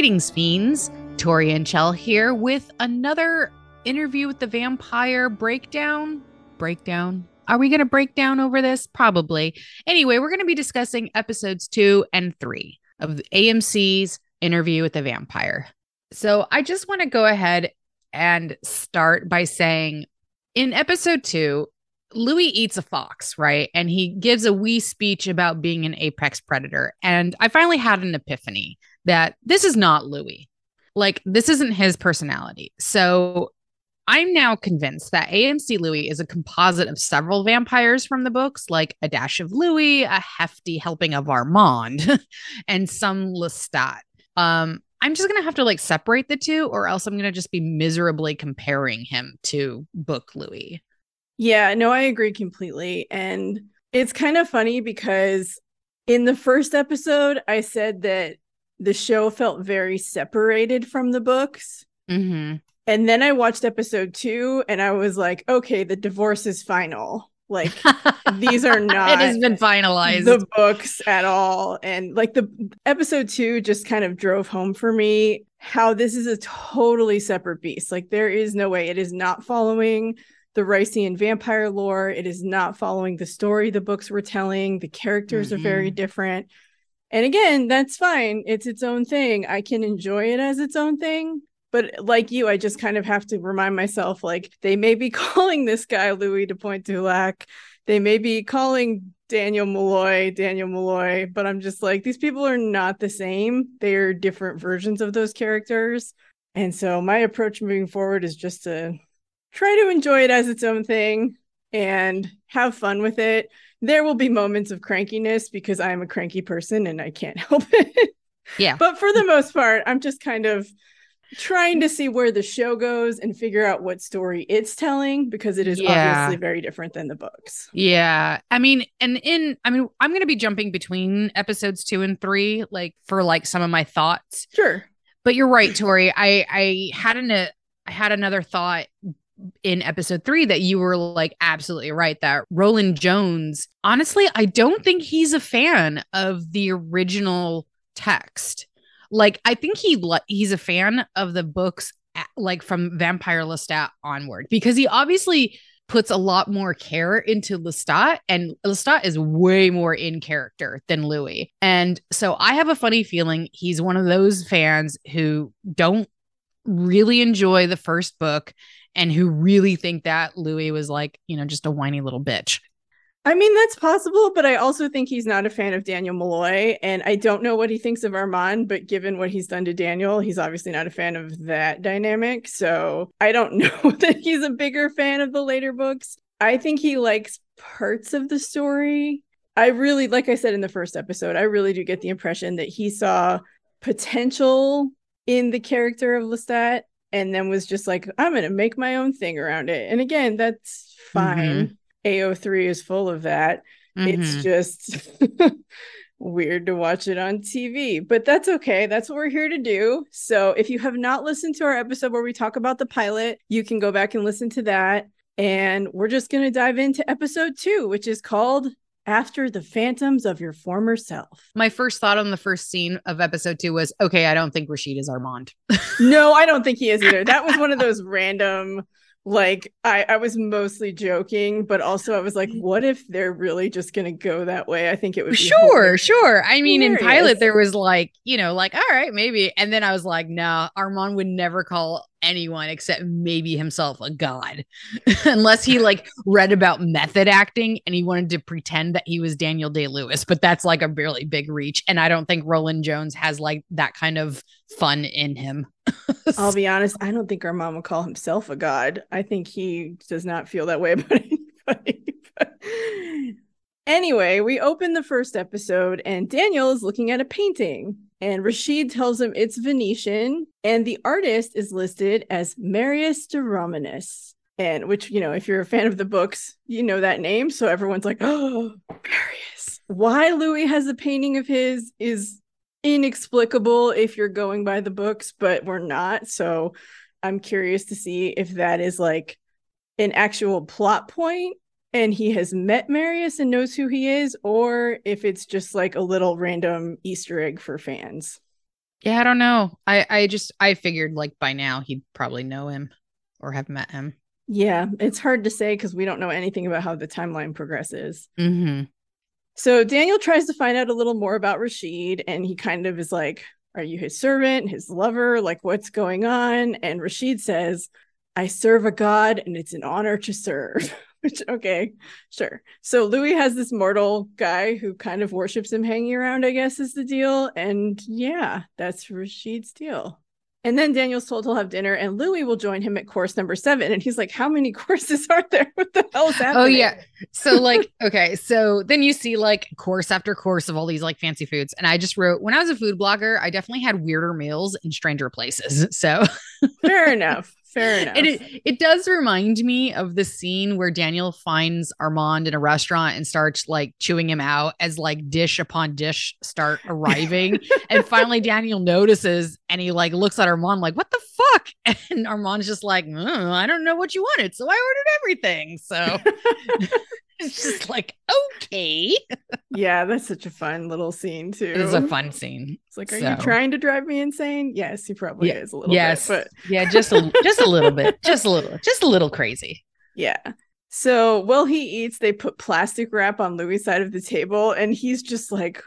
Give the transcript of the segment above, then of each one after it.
Greetings, fiends. Tori and Chell here with another interview with the vampire breakdown. Breakdown. Are we going to break down over this? Probably. Anyway, we're going to be discussing episodes two and three of AMC's interview with the vampire. So I just want to go ahead and start by saying in episode two, Louis eats a fox, right? And he gives a wee speech about being an apex predator. And I finally had an epiphany that this is not Louis. Like, this isn't his personality. So I'm now convinced that AMC Louis is a composite of several vampires from the books, like a dash of Louis, a hefty helping of Armand, and some Lestat. Um, I'm just gonna have to like separate the two, or else I'm gonna just be miserably comparing him to Book Louis. Yeah, no, I agree completely. And it's kind of funny because in the first episode, I said that the show felt very separated from the books. Mm-hmm. And then I watched episode two and I was like, okay, the divorce is final. Like these are not it has been finalized. the books at all. And like the episode two just kind of drove home for me how this is a totally separate beast. Like there is no way it is not following the Rician vampire lore. It is not following the story the books were telling. The characters mm-hmm. are very mm-hmm. different. And again, that's fine. It's its own thing. I can enjoy it as its own thing. But like you, I just kind of have to remind myself like they may be calling this guy Louis de Pointe-du-Lac. They may be calling Daniel Molloy Daniel Molloy, but I'm just like, these people are not the same. They're different versions of those characters. And so my approach moving forward is just to try to enjoy it as its own thing and have fun with it. There will be moments of crankiness because I am a cranky person and I can't help it. Yeah. but for the mm. most part, I'm just kind of trying to see where the show goes and figure out what story it's telling because it is yeah. obviously very different than the books. Yeah. I mean, and in I mean, I'm going to be jumping between episodes 2 and 3 like for like some of my thoughts. Sure. But you're right, Tori. I I had an I had another thought in episode three that you were like absolutely right that Rolin Jones, honestly, I don't think he's a fan of the original text. Like, I think he he's a fan of the books, like from Vampire Lestat onward, because he obviously puts a lot more care into Lestat, and Lestat is way more in character than Louis. And so I have a funny feeling he's one of those fans who don't really enjoy the first book and who really think that Louis was like, you know, just a whiny little bitch. I mean, that's possible, but I also think he's not a fan of Daniel Molloy. And I don't know what he thinks of Armand, but given what he's done to Daniel, he's obviously not a fan of that dynamic. So I don't know that he's a bigger fan of the later books. I think he likes parts of the story. I really, like I said in the first episode, I really do get the impression that he saw potential in the character of Lestat and then was just like, I'm going to make my own thing around it. And again, that's fine. Mm-hmm. AO3 is full of that. Mm-hmm. It's just weird to watch it on TV, but that's okay. That's what we're here to do. So if you have not listened to our episode where we talk about the pilot, you can go back and listen to that. And we're just going to dive into episode two, which is called after the phantoms of your former self. My first thought on the first scene of episode two was, okay, I don't think Rashid is Armand. no, I don't think he is either. That was one of those random like I, I was mostly joking, but also I was like, mm-hmm. what if they're really just gonna go that way? I think it was sure, sure. I mean, hilarious. in pilot, there was like, you know, like, all right, maybe. And then I was like, no, nah, Armand would never call anyone except maybe himself a god unless he like read about method acting and he wanted to pretend that he was Daniel Day-Lewis but that's like a really big reach and I don't think Rolin Jones has like that kind of fun in him I'll be honest I don't think Armand would call himself a god I think he does not feel that way about anybody anyway we open the first episode and Daniel is looking at a painting and Rashid tells him it's Venetian, and the artist is listed as Marius de Romanus. And which, you know, if you're a fan of the books, you know that name. So everyone's like, oh, Marius. Why Louis has a painting of his is inexplicable if you're going by the books, but we're not. So I'm curious to see if that is like an actual plot point and he has met Marius and knows who he is, or if it's just like a little random Easter egg for fans. Yeah, I don't know. I I just I figured like by now he'd probably know him or have met him. Yeah, it's hard to say because we don't know anything about how the timeline progresses. Mm-hmm. So Daniel tries to find out a little more about Rashid, and he kind of is like, Are you his servant, his lover? Like, what's going on? And Rashid says, I serve a god, and it's an honor to serve. Which, okay, sure. So Louis has this mortal guy who kind of worships him hanging around, I guess, is the deal. And yeah, that's Rashid's deal. And then Daniel's told he'll have dinner, and Louis will join him at course number seven. And he's like, How many courses are there? What the hell is oh, happening? Oh, yeah. So, like, okay. So then you see like course after course of all these like fancy foods. And I just wrote, when I was a food blogger, I definitely had weirder meals in stranger places. So, fair enough. Fair enough. And it, it does remind me of the scene where Daniel finds Armand in a restaurant and starts like chewing him out as like dish upon dish start arriving. and finally Daniel notices and he like looks at Armand like, what the fuck? And Armand's just like, mm, I don't know what you wanted. So I ordered everything. So it's just like, okay. yeah, that's such a fun little scene too. It's a fun scene. It's like, are so. you trying to drive me insane? Yes, he probably yeah. is a little yes. bit, but yeah, just a just a little bit. Just a little, just a little crazy. Yeah. So while he eats, they put plastic wrap on Louis' side of the table, and he's just like,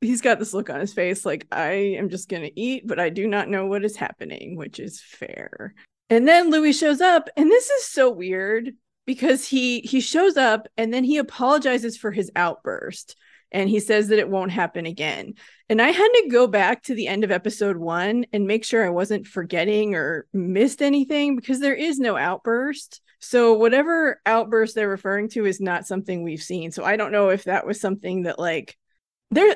he's got this look on his face like, I am just gonna eat, but I do not know what is happening, which is fair. And then Louis shows up, and this is so weird because he he shows up and then he apologizes for his outburst and he says that it won't happen again. And I had to go back to the end of episode 1 and make sure I wasn't forgetting or missed anything because there is no outburst. So whatever outburst they're referring to is not something we've seen. So I don't know if that was something that like there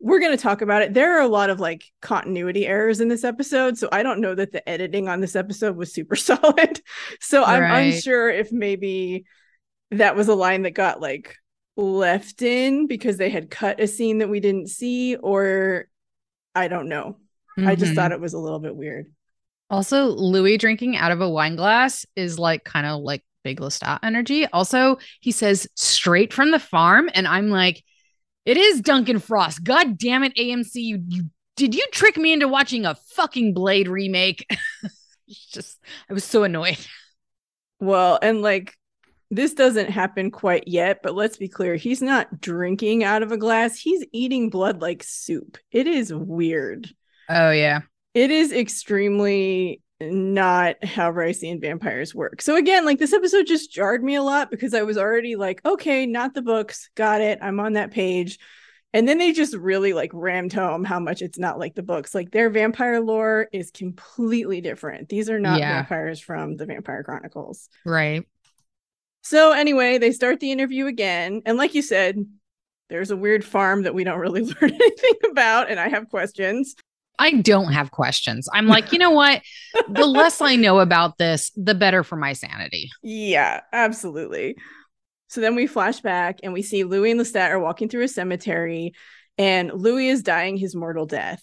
we're going to talk about it. There are a lot of like continuity errors in this episode. So I don't know that the editing on this episode was super solid. so I'm right. unsure if maybe that was a line that got like left in because they had cut a scene that we didn't see, or I don't know. Mm-hmm. I just thought mm-hmm. it was a little bit weird. Also, Louis drinking out of a wine glass is like kind of like big Lestat energy. Also, he says straight from the farm. And I'm like, it is Deacon Frost. God damn it, AMC. You, you did you trick me into watching a fucking Blade remake? just I was so annoyed. Well, and like this doesn't happen quite yet, but let's be clear, he's not drinking out of a glass. He's eating blood like soup. It is weird. Oh yeah. It is extremely not how Ricean vampires work. So again, like this episode just jarred me a lot because I was already like, okay, not the books, got it. I'm on that page. And then they just really like rammed home how much it's not like the books. Like their vampire lore is completely different. These are not yeah. vampires from the Vampire Chronicles. Right. So anyway, they start the interview again. And like you said, there's a weird farm that we don't really learn anything about. And I have questions. I don't have questions. I'm like, you know what? the less I know about this, the better for my sanity. Yeah, absolutely. So then we flash back and we see Louis and Lestat are walking through a cemetery, and Louis is dying his mortal death.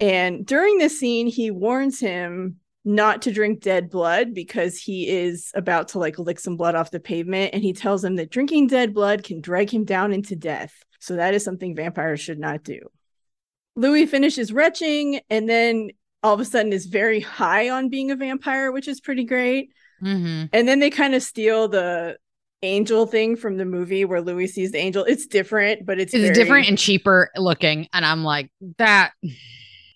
And during this scene, he warns him not to drink dead blood because he is about to like lick some blood off the pavement. And he tells him that drinking dead blood can drag him down into death. So that is something vampires should not do. Louis finishes retching and then all of a sudden is very high on being a vampire, which is pretty great. Mm-hmm. And then they kind of steal the angel thing from the movie where Louis sees the angel. It's different, but it's it's very... different and cheaper looking. And I'm like, that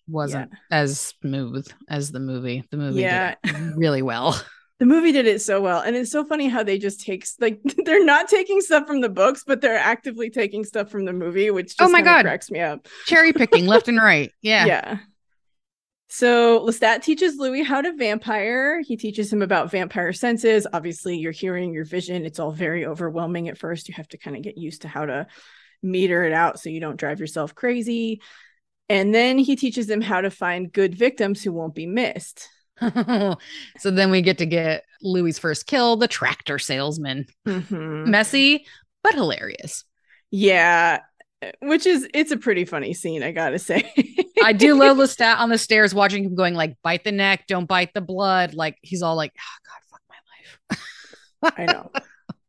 wasn't yeah. as smooth as the movie. The movie yeah. really well. the movie did it so well. And it's so funny how they just take like they're not taking stuff from the books but they're actively taking stuff from the movie which oh my god. cracks me up. Cherry picking left and right. Yeah. Yeah. So lestat teaches louis how to vampire. He teaches him about vampire senses. Obviously your hearing your vision. It's all very overwhelming at first. You have to kind of get used to how to meter it out so you don't drive yourself crazy. And then he teaches them how to find good victims who won't be missed so then we get to get Louis' first kill, the tractor salesman. Mm-hmm. Messy, but hilarious. Yeah. Which is it's a pretty funny scene, I gotta say. I do love Lestat on the stairs watching him going like bite the neck, don't bite the blood. Like he's all like, oh god, fuck my life. I know.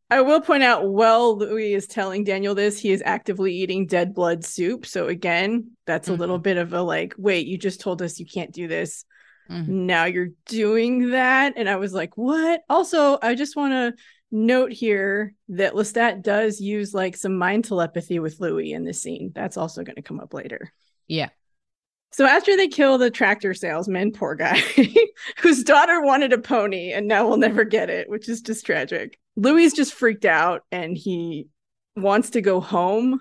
I will point out while Louis is telling Daniel this, he is actively eating dead blood soup. So again, that's a little Mhm. bit of a like, wait, you just told us you can't do this. Mhm. Now you're doing that. And I was like, what? Also, I just want to note here that Lestat does use like some mind telepathy with Louis in this scene. That's also going to come up later. Yeah. So after they kill the tractor salesman, poor guy, whose daughter wanted a pony and now will never get it, which is just tragic. Louis just freaked out and he wants to go home.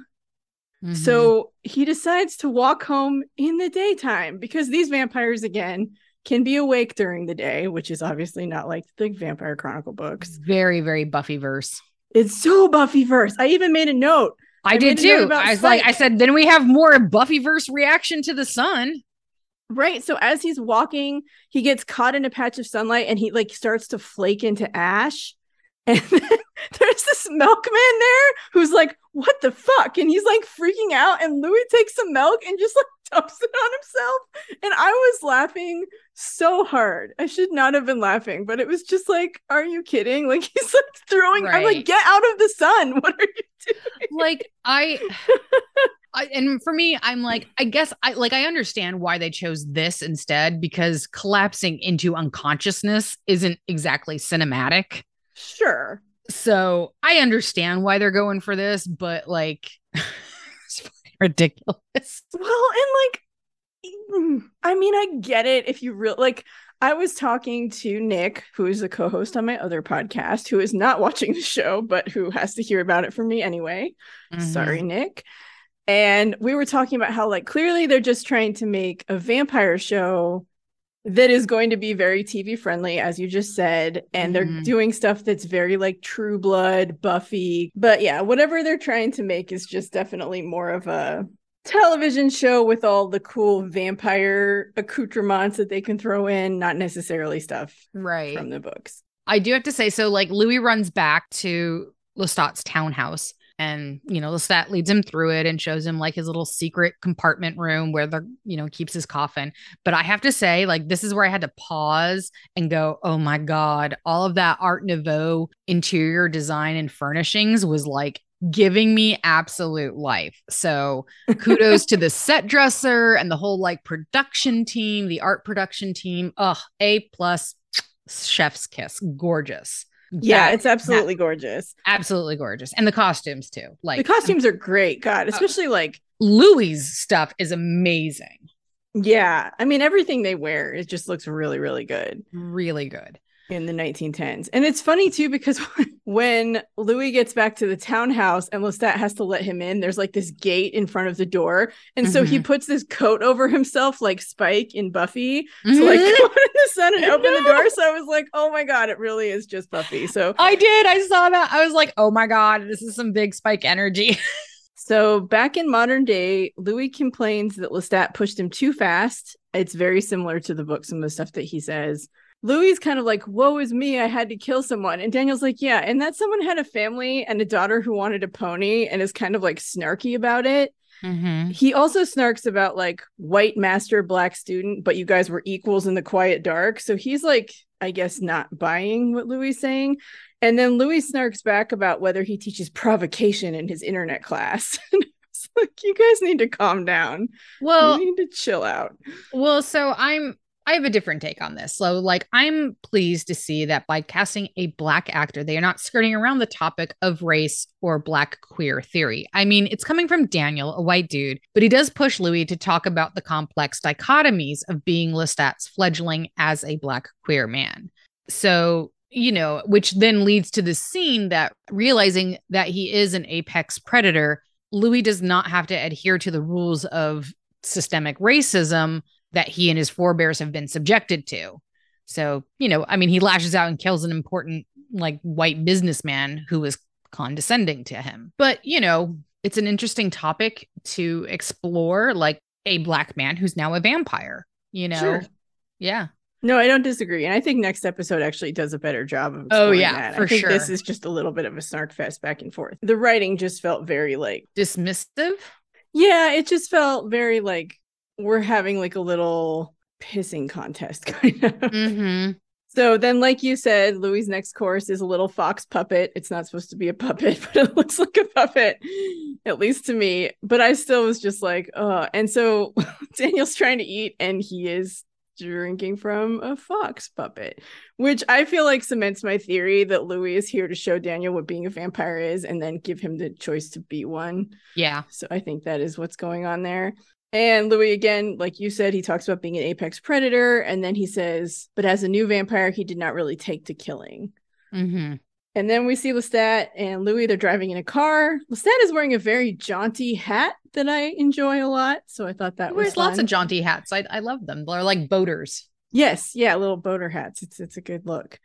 Mhm. So he decides to walk home in the daytime because these vampires again can be awake during the day, which is obviously not like the Vampire Chronicle books. very, very Buffy verse. It's so Buffy verse. I even made a note. I, I did made a note too. I was like, I said, then we have more Buffyverse reaction to the sun. Right. So as he's walking, he gets caught in a patch of sunlight and he like starts to flake into ash. And there's this milkman there who's like, what the fuck? And he's like freaking out. And Louis takes some milk and just like dumps it on himself. And I was laughing so hard. I should not have been laughing, but it was just like, are you kidding? Like he's like throwing, I'm like, get out of the sun. What are you doing? Like I, I and for me, I'm like, I guess I like I understand why they chose this instead because collapsing into unconsciousness isn't exactly cinematic. Sure. So I understand why they're going for this, but like ridiculous. Well, and like, mm, I mean, I get it if you real like. I was talking to Nick, who is a co-host on my other podcast, who is not watching the show, but who has to hear about it from me anyway. Mm-hmm. Sorry, Nick. And we were talking about how, like, clearly they're just trying to make a vampire show that is going to be very TV friendly, as you just said. And they're Mhm. doing stuff that's very like True Blood, Buffy. But yeah, whatever they're trying to make is just definitely more of a television show with all the cool vampire accoutrements that they can throw in, not necessarily stuff Right. from the books. I do have to say, so like Louis runs back to Lestat's townhouse and you know, Lestat leads him through it and shows him like his little secret compartment room where the you know keeps his coffin. But I have to say, like, this is where I had to pause and go, oh my God, all of that Art Nouveau interior design and furnishings was like giving me absolute life. So kudos to the set dresser and the whole like production team, the art production team. Ugh, A plus chef's kiss. Gorgeous. Yeah, That- it's absolutely gorgeous. absolutely gorgeous. And the costumes too. Like the costumes are great. God, especially like Louis' stuff is amazing. Yeah, I mean everything they wear it just looks really really good Really good. in the 1910s. And it's funny too because when Louis gets back to the townhouse and Lestat has to let him in, there's like this gate in front of the door. And so he puts this coat over himself like Spike in Buffy to like Mhm. go out in the sun and open the No. door. So I was like, "Oh my god, it really is just Buffy." So I did. I saw that. I was like, oh my God, this is some big spike energy. So back in modern day, Louis complains that Lestat pushed him too fast. It's very similar to the book, some of the stuff that he says. Louis is kind of like, woe is me, I had to kill someone. And Daniel's like, yeah, and that someone had a family and a daughter who wanted a pony and is kind of like snarky about it. Mm-hmm. He also snarks about like white master, black student, but you guys were equals in the quiet dark. So he's like, I guess, not buying what Louis is saying. And then Louis snarks back about whether he teaches provocation in his internet class. Like, you guys need to calm down. Well, you need to chill out. Well, so I'm I have a different take on this. So like I'm pleased to see that by casting a black actor, they are not skirting around the topic of race or black queer theory. I mean, it's coming from Daniel, a white dude, but he does push Louis to talk about the complex dichotomies of being Lestat's fledgling as a black queer man. So you know, which then leads to the scene that realizing that he is an apex predator, Louis does not have to adhere to the rules of systemic racism that he and his forebears have been subjected to. So, you know, I mean, he lashes out and kills an important, like, white businessman who was condescending to him. But, you know, it's an interesting topic to explore, like a black man who's now a vampire, you know? Sure. Yeah. No, I don't disagree. And I think next episode actually does a better job of Oh, yeah, that. for I think this is just a little bit of a snark fest back and forth. The writing just felt very like Dismissive. Yeah, it just felt very like we're having like a little pissing contest kind of. Mm-hmm. So then, like you said, Louis' next course is a little fox puppet. It's not supposed to be a puppet, but it looks like a puppet, at least to me. But I still was just like, oh. And so Daniel's trying to eat, and he is drinking from a fox puppet, which I feel like cements my theory that Louis is here to show Daniel what being a vampire is and then give him the choice to be one. Yeah. So I think that is what's going on there. And Louis, again, like you said, he talks about being an apex predator. And then he says, but as a new vampire, he did not really take to killing. Mm-hmm. And then we see Lestat and Louis, they're driving in a car. Lestat is wearing a very jaunty hat that I enjoy a lot. So I thought that He was wears lots fun. of jaunty hats. I, I love them. They're like boaters. Yes, yeah, little boater hats. It's it's a good look.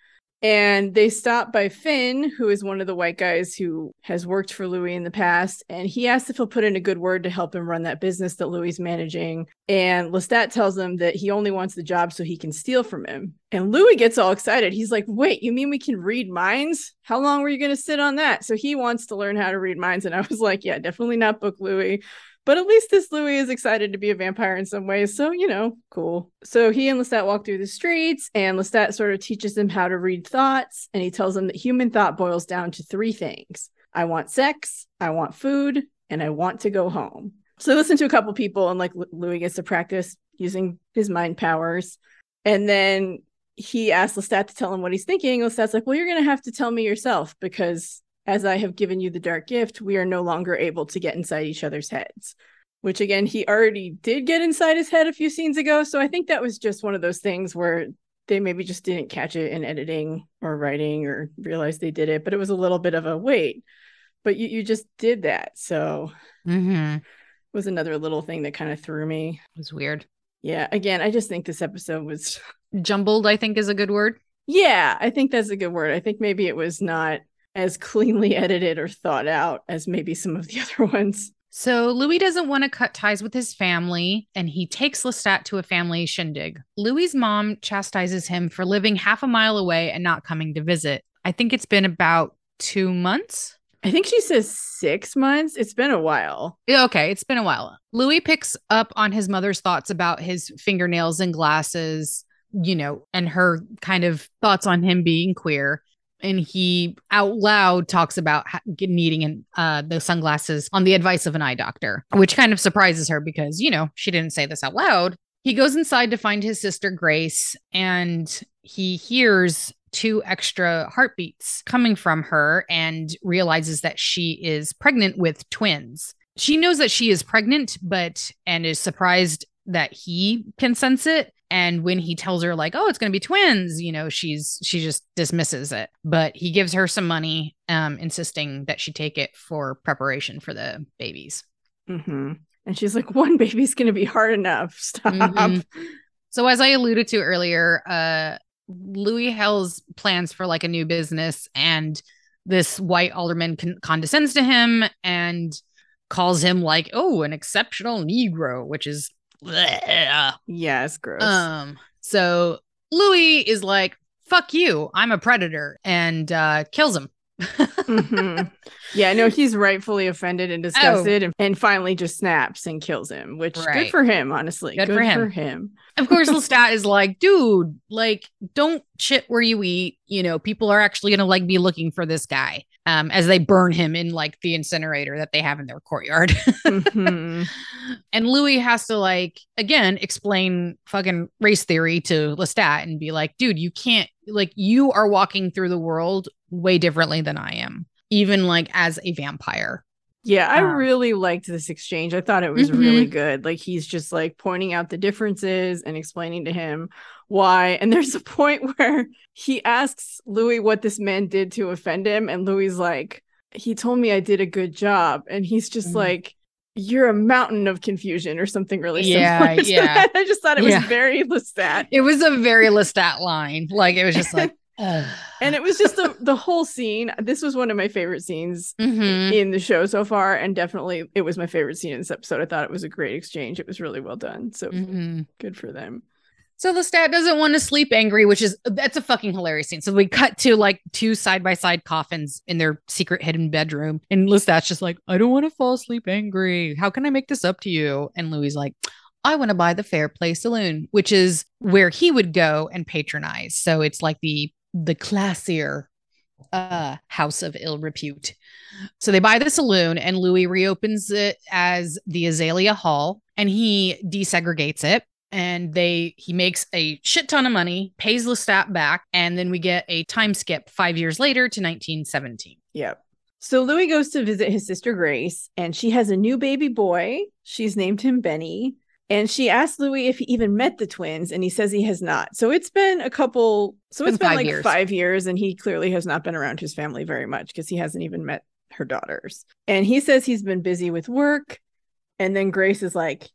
And they stop by Finn, who is one of the white guys who has worked for Louis in the past, and he asks if he'll put in a good word to help him run that business that Louis is managing. And Lestat tells him that he only wants the job so he can steal from him. And Louis gets all excited. He's like, "Wait, you mean we can read minds? How long were you going to sit on that?" So he wants to learn how to read minds, and I was like, "Yeah, definitely not book Louis." But at least this Louis is excited to be a vampire in some ways. So, you know, cool. So he and Lestat walk through the streets, and Lestat sort of teaches them how to read thoughts. And he tells them that human thought boils down to three things I want sex, I want food, and I want to go home. So they listen to a couple people, and like Louis gets to practice using his mind powers. And then he asks Lestat to tell him what he's thinking. Lestat's like, Well, you're going to have to tell me yourself because as I have given you the dark gift, we are no longer able to get inside each other's heads. Which again, he already did get inside his head a few scenes ago. So I think that was just one of those things where they maybe just didn't catch it in editing or writing or realize they did it. But it was a little bit of a wait, but you, you just did that. So Mm-hmm. it was another little thing that kind of threw me. It was weird. Yeah. Again, I just think this episode was, Jumbled, I think, is a good word. yeah, I think that's a good word. I think maybe it was not as cleanly edited or thought out as maybe some of the other ones. So Louis doesn't want to cut ties with his family, and he takes Lestat to a family shindig. Louis's mom chastises him for living half a mile away and not coming to visit. I think it's been about two months. I think she says six months. It's been a while. Okay, it's been a while. Louis picks up on his mother's thoughts about his fingernails and glasses, you know, and her kind of thoughts on him being queer. And he out loud talks about needing uh, the sunglasses on the advice of an eye doctor, which kind of surprises her because, you know, she didn't say this out loud. He goes inside to find his sister Grace and he hears two extra heartbeats coming from her and realizes that she is pregnant with twins. She knows that she is pregnant, but and is surprised that he can sense it. And when he tells her, like, oh, it's gonna be twins, you know, she's she just dismisses it. But he gives her some money, um, insisting that she take it for preparation for the babies. hmm And she's like, one baby's going to be hard enough. Stop. Mhm. So as I alluded to earlier, uh Louis Hell's plans for like a new business and this white alderman con- condescends to him and calls him like, "Oh, an exceptional negro," which is Yeah, it's gross. um so Louis is like, "Fuck you. I'm a predator." and uh kills him. Mhm. Yeah, no, he's rightfully offended and disgusted and, and finally just snaps and kills him, which good for him, honestly. Good for him. For him. Of course, Lestat is like, dude, like, don't shit where you eat. You know, people are actually gonna like be looking for this guy. Um, as they burn him in like the incinerator that they have in their courtyard. Mhm. and Louis has to like again explain fucking race theory to Lestat and be like, dude, you can't like you are walking through the world way differently than I am, even like as a vampire. Yeah, I Um, really liked this exchange. I thought it was really good. Like he's just like pointing out the differences and explaining to him why. And there's a point where he asks Louis what this man did to offend him, and Louis like, he told me I did a good job, and he's just Mhm. like. You're a mountain of confusion, or something really Yeah, similar. yeah. I just thought it was Yeah. very Lestat, It was a very Lestat line. Like it was just like, and it was just the the whole scene. This was one of my favorite scenes Mhm. in the show so far and definitely it was my favorite scene in this episode i thought it was a great exchange it was really well done so Mhm. good for them So Lestat doesn't want to sleep angry, which is that's a fucking hilarious scene. So we cut to like two side by side coffins in their secret hidden bedroom, and Lestat's just like, I don't want to fall asleep angry. How can I make this up to you? And Louis like, I want to buy the Fair Play Saloon, which is where he would go and patronize. So it's like the the classier uh house of ill repute. So they buy the saloon and Louis reopens it as the Azalea Hall and he desegregates it and they he makes a shit ton of money, pays Lestat back, and then we get a time skip 5 years later to 1917. Yep. So Louis goes to visit his sister Grace, and she has a new baby boy. She's named him Benny. And she asked Louis if he even met the twins, and he says he has not. So it's been a couple, so it's Been been, like years. five years, and he clearly has not been around his family very much because he hasn't even met her daughters. And he says he's been busy with work. And then Grace is like,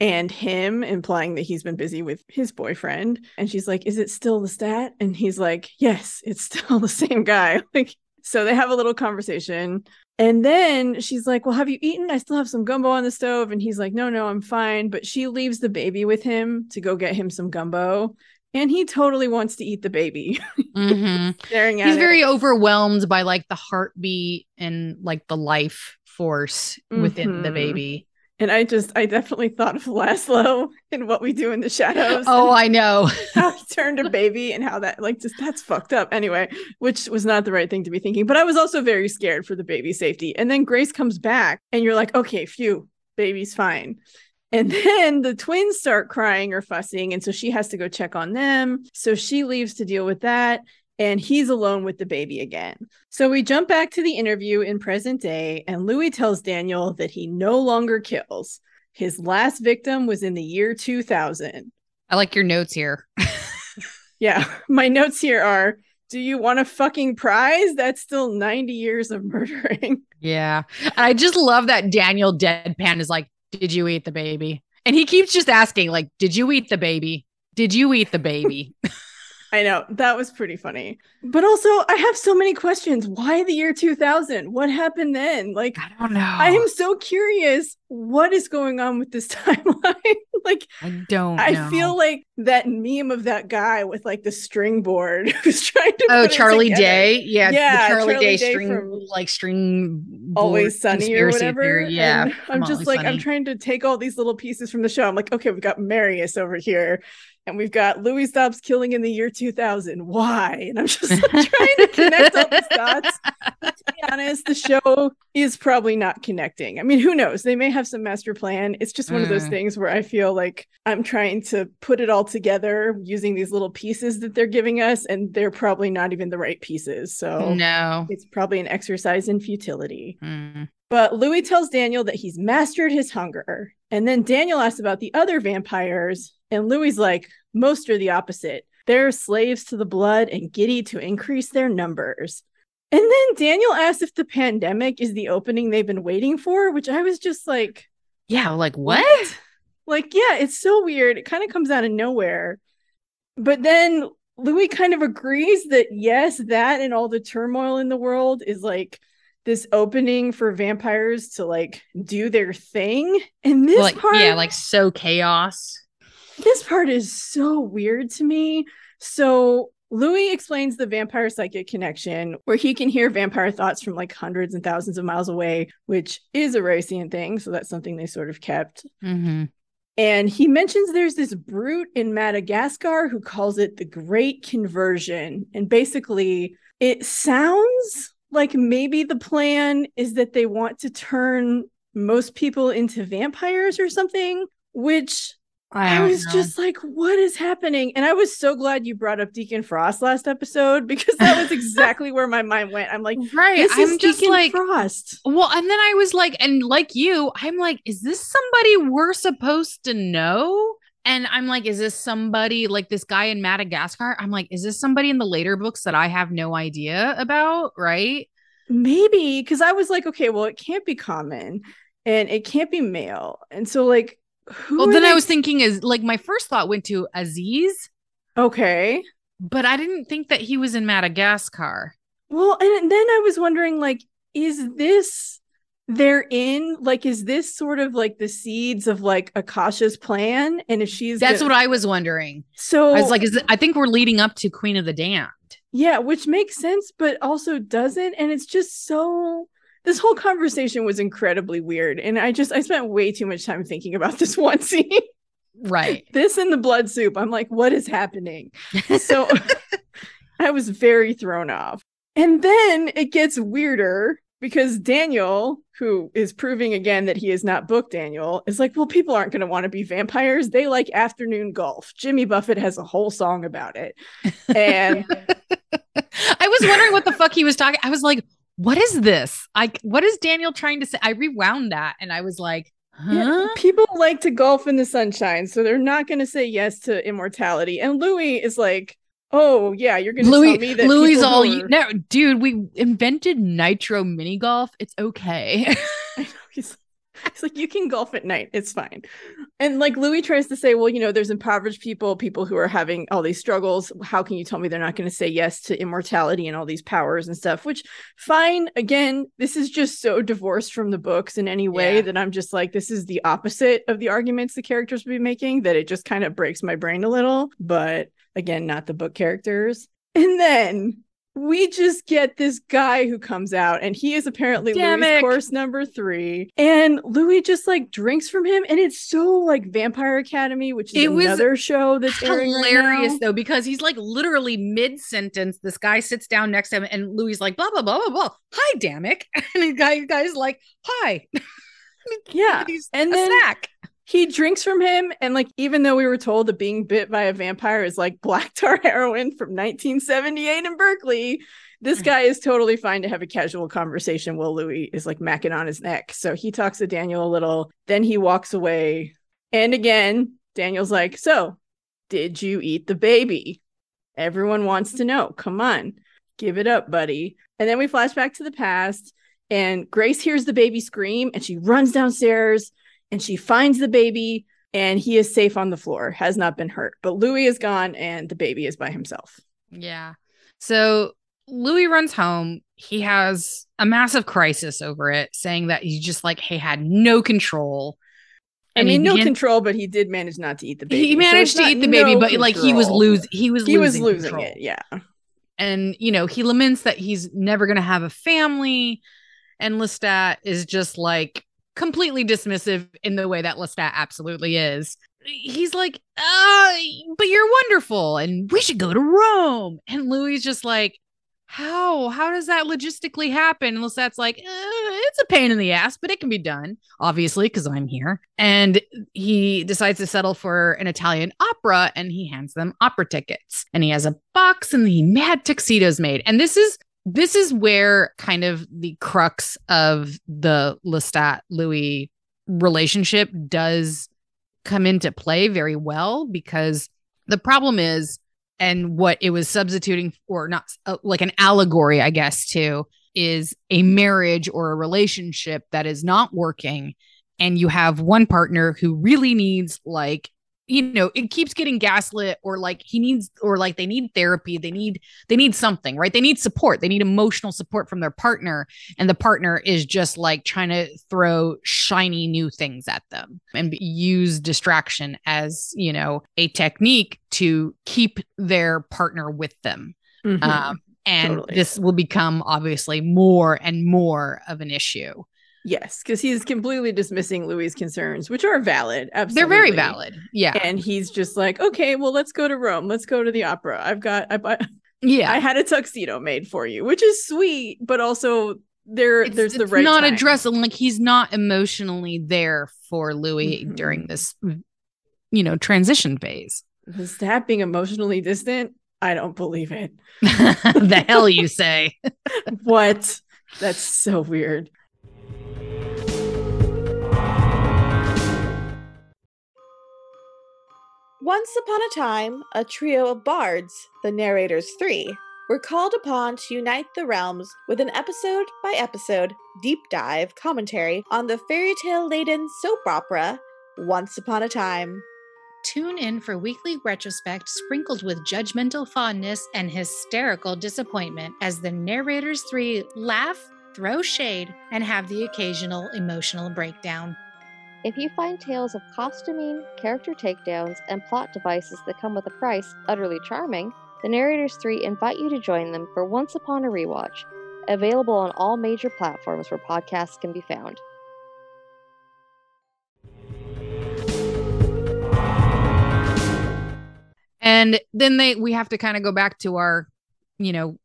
and him, implying that he's been busy with his boyfriend. And she's like, Is it still Lestat? And he's like, Yes, it's still the same guy. Like, so they have a little conversation. And then she's like, Well, have you eaten? I still have some gumbo on the stove. And he's like, No, no, I'm fine. But she leaves the baby with him to go get him some gumbo. And he totally wants to eat the baby. Mhm. Staring at He's it. very overwhelmed by like the heartbeat and like the life force within the Mhm. baby. And I just, I definitely thought of Laszlo and what we do in the shadows. Oh, I know. how he turned a baby and how that, like, just that's fucked up anyway, which was not the right thing to be thinking. But I was also very scared for the baby's safety. And then Grace comes back and you're like, okay, phew, baby's fine. And then the twins start crying or fussing. And so she has to go check on them. So she leaves to deal with that. And he's alone with the baby again. So we jump back to the interview in present day, and Louis tells Daniel that he no longer kills. His last victim was in the year 2000. I like your notes here. Yeah, my notes here are Do you want a fucking prize? That's still 90 years of murdering. Yeah. And I just love that Daniel deadpan is like, Did you eat the baby? And he keeps just asking, like, Did you eat the baby? Did you eat the baby? I know that was pretty funny. But also, I have so many questions. Why the year 2000? What happened then? Like, I don't know. I am so curious what is going on with this timeline. like, I don't I know. feel like that meme of that guy with like the string board who's trying to. Oh, Charlie. Day. Yeah, Yeah, the Charlie, Charlie Day, Day string from like string always sunny or whatever. theory. Yeah. And I'm just like, I'm trying to take all these little pieces from the show. I'm like, okay, we've got Marius over here, and we've got Louis stops killing in the year 2000. Why? And I'm just like, trying to connect all these dots. But to be honest, the show is probably not connecting. I mean, who knows? They may have some master plan. It's just one of those Mm. things where I feel like I'm trying to put it all together using these little pieces that they're giving us, and they're probably not even the right pieces. So No. it's probably an exercise in futility. Mm. But Louis tells Daniel that he's mastered his hunger. And then Daniel asks about the other vampires. And Louis like, most are the opposite. They're slaves to the blood and giddy to increase their numbers. And then Daniel asks if the pandemic is the opening they've been waiting for, which I was just like, Yeah, like what? like, yeah, it's so weird. It kind of comes out of nowhere. But then Louis kind of agrees that yes, that and all the turmoil in the world is like this opening for vampires to like do their thing. And this like part, yeah, like so chaos. This part is so weird to me. So Louis explains the vampire psychic connection where he can hear vampire thoughts from like hundreds and thousands of miles away, which is a Ricean thing. So that's something they sort of kept. Mm-hmm. And he mentions there's this brute in Madagascar who calls it the Great Conversion. And basically, it sounds like maybe the plan is that they want to turn most people into vampires or something, which I, don't was know. just like, what is happening? And I was so glad you brought up Deacon Frost last episode because that was exactly where my mind went. I'm like, right. this I'm just Deacon like Frost. Well, and then I was like, and like you, I'm like, is this somebody we're supposed to know? And I'm like, is this somebody like this guy in Madagascar? I'm like, is this somebody in the later books that I have no idea about? Right. Maybe because I was like, okay, well, it can't be Khayman and it can't be Mael. And so, like, who? Well, then they- I was thinking is like my first thought went to Aziz, okay. but I didn't think that he was in Madagascar. Well, and then I was wondering, like, is this they're in? Like, is this sort of like the seeds of like Akasha's plan? And if she's That's gonna- what I was wondering. so I was like, is it, I think we're leading up to Queen of the Damned. Yeah, which makes sense, but also doesn't. And it's just so this whole conversation was incredibly weird. And I just I spent way too much time thinking about this one scene. Right. This in the blood soup. I'm like, what is happening? So I was very thrown off. And then it gets weirder because Daniel, who is proving again that he is not book Daniel, is like, well, people aren't going to want to be vampires. They like afternoon golf. Jimmy Buffett has a whole song about it. And I was wondering what the fuck he was talking. I was like, what is this? Like, what is Daniel trying to say? I rewound that and I was like, huh? yeah, people like to golf in the sunshine. So they're not going to say yes to immortality. And Louis is like, oh, yeah, you're going to tell me that Louis all who you no, dude. We invented nitro mini golf. It's okay. I know, he's, he's like, you can golf at night. It's fine. And like Louis tries to say, well, you know, there's impoverished people, people who are having all these struggles. How can you tell me they're not going to say yes to immortality and all these powers and stuff? Which, fine. Again, this is just so divorced from the books in any way Yeah. that I'm just like, this is the opposite of the arguments the characters would be making, that it just kind of breaks my brain a little. But again, not the book characters. And then we just get this guy who comes out and he is apparently Damn Louis it. course number three. And Louis just like drinks from him. And it's so like Vampire Academy, which is It another show that's right hilarious now. though because he's like literally mid sentence. This guy sits down next to him, and Louis like blah blah blah blah blah. Hi, Damick, and the guy guy's like hi. Yeah. And then snack. He drinks from him. And like, even though we were told that being bit by a vampire is like black tar heroin from 1978 in Berkeley, this Mm. guy is totally fine to have a casual conversation while Louis is like macking on his neck. So he talks to Daniel a little, then he walks away. And again, Daniel's like, So, did you eat the baby? Everyone wants to know. Come on, give it up, buddy. And then we flash back to the past, and Grace hears the baby scream and she runs downstairs and she finds the baby, and he is safe on the floor, has not been hurt. But Louis is gone, and the baby is by himself. Yeah. So Louis runs home. He has a massive crisis over it, saying that he just like he had no control. I mean, no began- control, but he did manage not to eat the baby. He managed it's to eat the baby, no but like he was losing. He was He was losing losing control. it. Yeah. and you know he laments that he's never going to have a family and lestat is just like completely dismissive in the way that lestat absolutely is. He's like uh but you're wonderful and we should go to rome. And louis just like how? How does that logistically happen? And lestat's like uh, it's a pain in the ass but it can be done obviously because i'm here. And he decides to settle for an italian opera and he hands them opera tickets. And he has a box and he had tuxedos made. And this is this is where kind of the crux of the lestat louis relationship does come into play very well because the problem is and what it was substituting or not uh, like an allegory i guess to is a marriage or a relationship that is not working. And you have one partner who really needs like you know it keeps getting gaslit or like he needs or like they need therapy they need they need something right they need support they need emotional support from their partner and the partner is just like trying to throw shiny new things at them and use distraction as you know a technique to keep their partner with them Mhm. um, and Totally. this will become obviously more and more of an issue yes, because he's completely dismissing Louis' concerns, which are valid. Absolutely. they're very valid yeah And he's just like, okay, well, let's go to Rome. Let's go to the opera. I've got, I, bought- yeah I had a tuxedo made for you, which is sweet, but also there, it's, there's the right not time. addressing like he's not emotionally there for louis Mhm. during this you know transition phase Is that being emotionally distant? I don't believe it. the hell you say what? That's so weird. Once upon a time, a trio of bards, the Narrators Three, were called upon to unite the realms with an episode by episode deep dive commentary on the fairy tale laden soap opera Once Upon a Time. Tune in for weekly retrospect sprinkled with judgmental fondness and hysterical disappointment as the narrators three laugh, throw shade, and have the occasional emotional breakdown. If you find tales of costuming, character takedowns, and plot devices that come with a price utterly charming, the Narrators 3 invite you to join them for Once Upon a Rewatch, available on all major platforms where podcasts can be found. And then they we have to kind of go back to our, you know,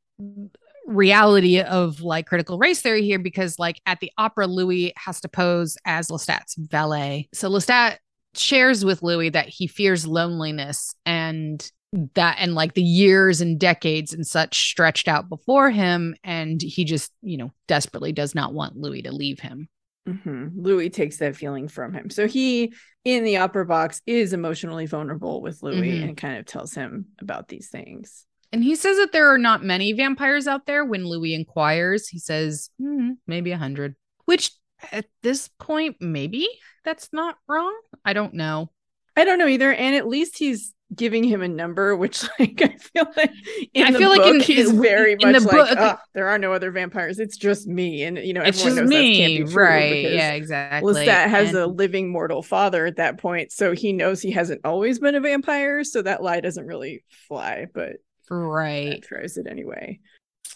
reality of like critical race theory here because like at the opera Louis has to pose as Lestat's valet. So Lestat shares with Louis that he fears loneliness and that and like the years and decades and such stretched out before him and he just you know desperately does not want louis to leave him Mhm. louis takes that feeling from him so he in the opera box is emotionally vulnerable with louis Mhm. and kind of tells him about these things and he says that there are not many vampires out there. When louis inquires he says "Hmm, maybe a hundred which at this point maybe that's not wrong. I don't know. I don't know either. And at least he's giving him a number which like i feel like in I the feel like in- book is in- very in much the like book- "Ah, there are no other vampires. It's just me. And you know it's just knows that me. can't be true right. yeah exactly. Lestat has a living mortal father at that point, so he knows he hasn't always been a vampire. So that lie doesn't really fly, but right tries it anyway.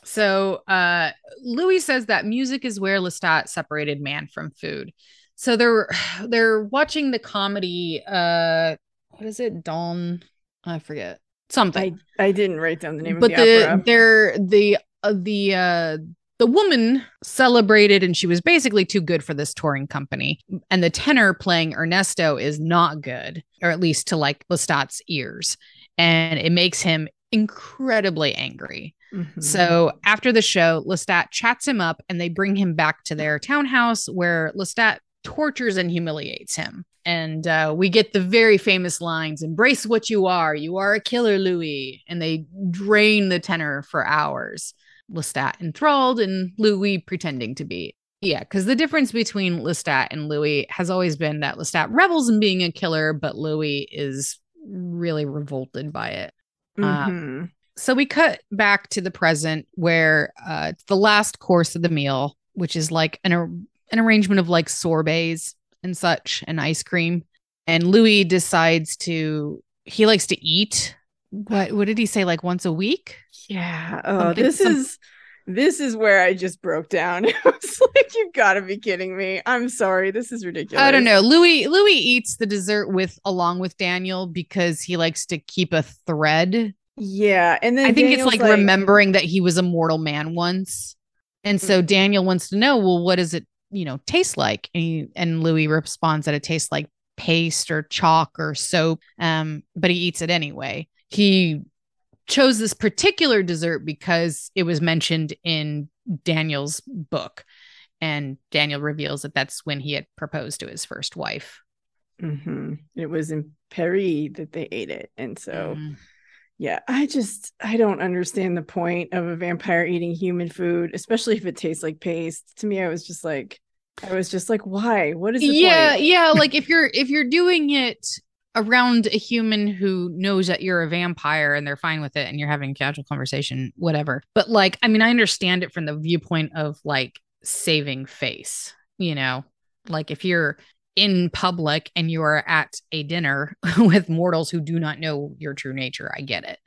So uh Louis says that music is where Lestat separated man from food. So they're they're watching the comedy uh what is it? Dawn I forget. Something. I I didn't write down the name but of the, the, opera. they're the uh, the uh the woman celebrated and she was basically too good for this touring company. And the tenor playing Ernesto is not good, or at least to like Lestat's ears. And it makes him incredibly angry. Mhm. So after the show, Lestat chats him up and they bring him back to their townhouse where Lestat tortures and humiliates him. And uh, we get the very famous lines Embrace what you are. You are a killer, Louis. And they drain the tenor for hours. Lestat enthralled and Louis pretending to be. Yeah, because the difference between Lestat and Louis has always been that Lestat revels in being a killer, but Louis is really revolted by it. Uh, Mhm. So we cut back to the present where uh, it's the last course of the meal, which is like an, ar- an arrangement of like sorbets and such and ice cream. And Louis decides to, he likes to eat. What, what did he say? Like once a week? yeah. Oh, Something- this some- is this is where I just broke down. It was like, you've gotta be kidding me. I'm sorry. This is ridiculous. I don't know. Louis Louis eats the dessert with along with Daniel because he likes to keep a thread Yeah. And then I think Daniel's it's like, remembering that he was a mortal man once. And so Daniel wants to know, well, what does it, you know, taste like? And, he, and Louis responds that it tastes like paste or chalk or soap. Um, but he eats it anyway. He chose this particular dessert because it was mentioned in Daniel's book. And Daniel reveals that that's when he had proposed to his first wife. Mhm. It was in Paris that they ate it. And so Mm. Yeah, I just I don't understand the point of a vampire eating human food, especially if it tastes like paste. To me, I was just like, I was just like, why? What is the yeah point? yeah like if you're if you're doing it around a human who knows that you're a vampire and they're fine with it and you're having a casual conversation whatever. But like i mean i understand it from the viewpoint of like saving face you know? Like if you're in public and you are at a dinner with mortals who do not know your true nature i get it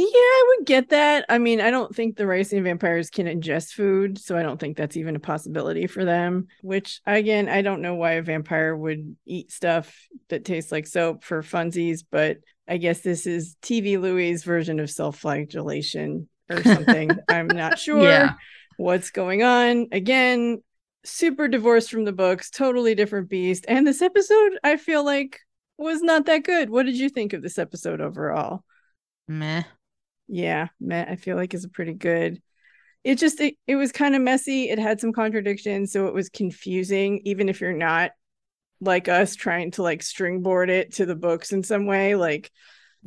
Yeah, I would get that. I mean, I don't think the Ricean vampires can ingest food, so I don't think that's even a possibility for them. Which, again, I don't know why a vampire would eat stuff that tastes like soap for funsies, but I guess this is TV Louis' version of self-flagellation or something. I'm not sure Yeah. what's going on. Again, super divorced from the books, totally different beast. And this episode, I feel like, was not that good. What did you think of this episode overall? meh Yeah, Matt, I feel like is a pretty good. It just it, it was kind of messy. It had some contradictions, so it was confusing, even if you're not like us trying to like stringboard it to the books in some way. Like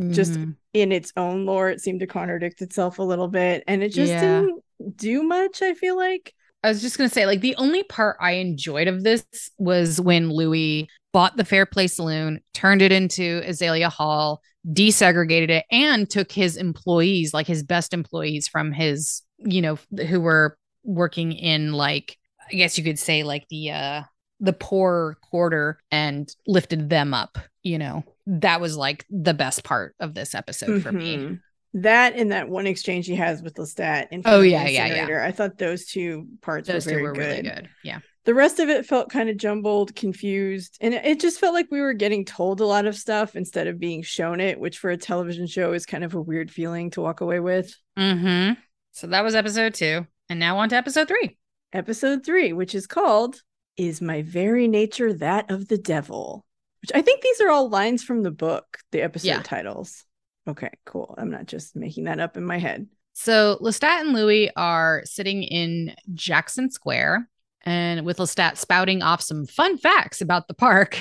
Just- Mhm. in its own lore, it seemed to contradict itself a little bit, and it just Yeah. didn't do much. I feel like. I was just gonna say, like, the only part I enjoyed of this was when Louis bought the Fair Play Saloon, turned it into Azalea Hall, desegregated it, and took his employees, like his best employees from his, you know, who were working in like, I guess you could say like the uh the poor quarter and lifted them up, you know. That was like the best part of this episode for me. Mhm. That and that one exchange he has with Lestat. In Oh, front of the yeah, yeah, yeah. I thought those two parts Those were two were good. really good. Yeah. The rest of it felt kind of jumbled, confused, and it just felt like we were getting told a lot of stuff instead of being shown it, which for a television show is kind of a weird feeling to walk away with. Mm-hmm. So that was episode two. And now on to episode three. Episode three, which is called Is My Very Nature That of the Devil? Which I think these are all lines from the book, the episode Yeah. titles. Okay, cool. I'm not just making that up in my head. So Lestat and Louis are sitting in Jackson Square and with Lestat spouting off some fun facts about the park.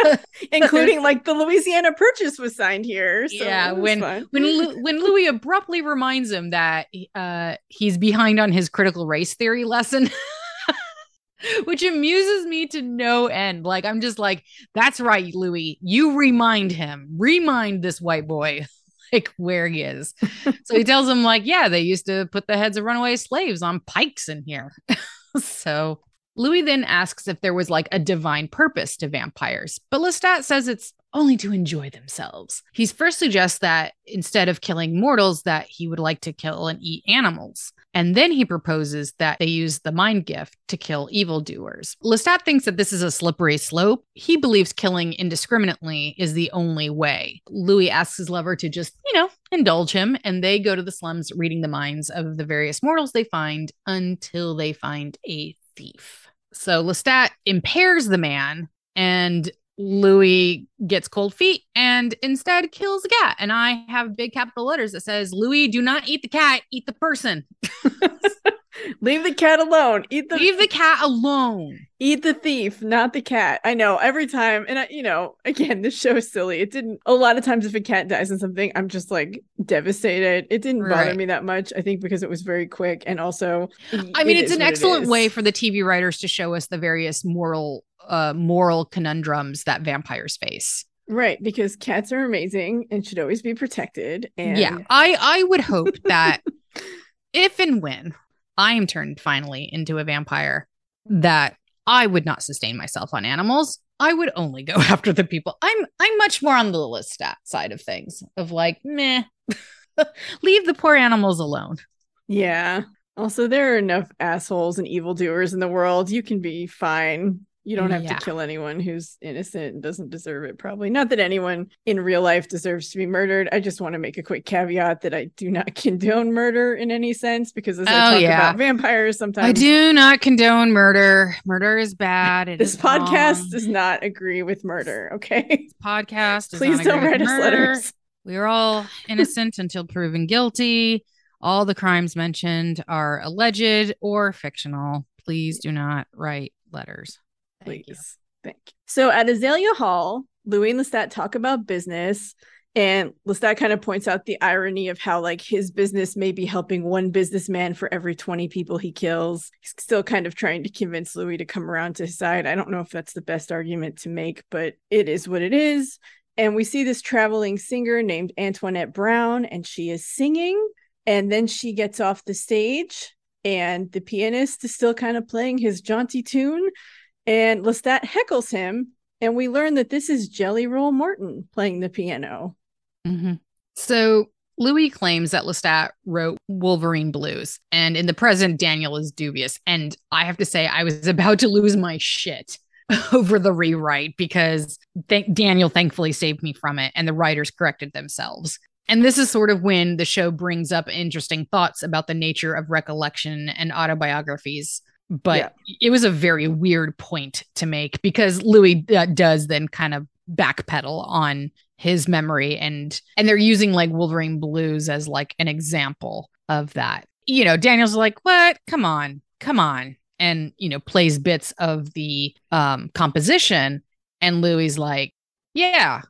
Including like the Louisiana Purchase was signed here. So Yeah, when- fun. when Lu- when Louis abruptly reminds him that uh, he's behind on his critical race theory lesson, which amuses me to no end. Like I'm just like, that's right, Louis. You remind him, remind this white boy. Like where he is. so he tells him, like, yeah, they used to put the heads of runaway slaves on pikes in here. so Louis then asks if there was like a divine purpose to vampires, but Lestat says it's only to enjoy themselves. He first suggests that instead of killing mortals, that he would like to kill and eat animals. And then he proposes that they use the mind gift to kill evildoers. Lestat thinks that this is a slippery slope. He believes killing indiscriminately is the only way. Louis asks his lover to just, you know, indulge him, and they go to the slums reading the minds of the various mortals they find until they find a thief. So Lestat impairs the man, and Louis gets cold feet and instead kills a cat. And I have big capital letters that says, Louis, do not eat the cat, eat the person. Leave the cat alone. Eat the Leave the cat alone. eat the thief, not the cat. I know every time, and I, you know, again, this show is silly. It didn't. A lot of times, if a cat dies in something, I'm just like devastated. It didn't bother Right. me that much. I think because it was very quick, and also, I mean, it it's an what it excellent way for the TV writers to show us the various moral uh moral conundrums that vampires face. right because cats are amazing and should always be protected. And yeah. I I would hope that if and when I am turned finally into a vampire, that I would not sustain myself on animals. I would only go after the people. I'm I'm much more on the Lestat side of things of like, meh. Leave the poor animals alone. yeah. Also, there are enough assholes and evildoers in the world. You can be fine. You don't mm, have Yeah. to kill anyone who's innocent and doesn't deserve it, probably. Not that anyone in real life deserves to be murdered. I just want to make a quick caveat that I do not condone murder in any sense because as I Oh, talk yeah. about vampires sometimes I do not condone murder. Murder is bad. It this is podcast wrong. does not agree with murder, okay? podcast. Please don't write us letters. We are all innocent until proven guilty. All the crimes mentioned are alleged or fictional. Please do not write letters. Thank you. Please. Thank you. So at Azalea Hall, Louis and Lestat talk about business. And Lestat kind of points out the irony of how, like, his business may be helping one businessman for every 20 people he kills. He's still kind of trying to convince Louis to come around to his side. I don't know if that's the best argument to make, but it is what it is. And we see this traveling singer named Antoinette Brown, and she is singing. And then she gets off the stage, and the pianist is still kind of playing his jaunty tune. And Lestat heckles him, and we learn that this is Jelly Roll Morton playing the piano. Mhm. So Louis claims that Lestat wrote Wolverine Blues, and in the present, Daniel is dubious. And I have to say, I was about to lose my shit over the rewrite because thank Daniel thankfully saved me from it, and the writers corrected themselves. And this is sort of when the show brings up interesting thoughts about the nature of recollection and autobiographies. But Yeah. it was a very weird point to make because Louis uh, does then kind of backpedal on his memory and and they're using like Wolverine Blues as like an example of that. You know, Daniel's like, "What? Come on. Come on." And, you know, plays bits of the um composition and Louis like, "Yeah.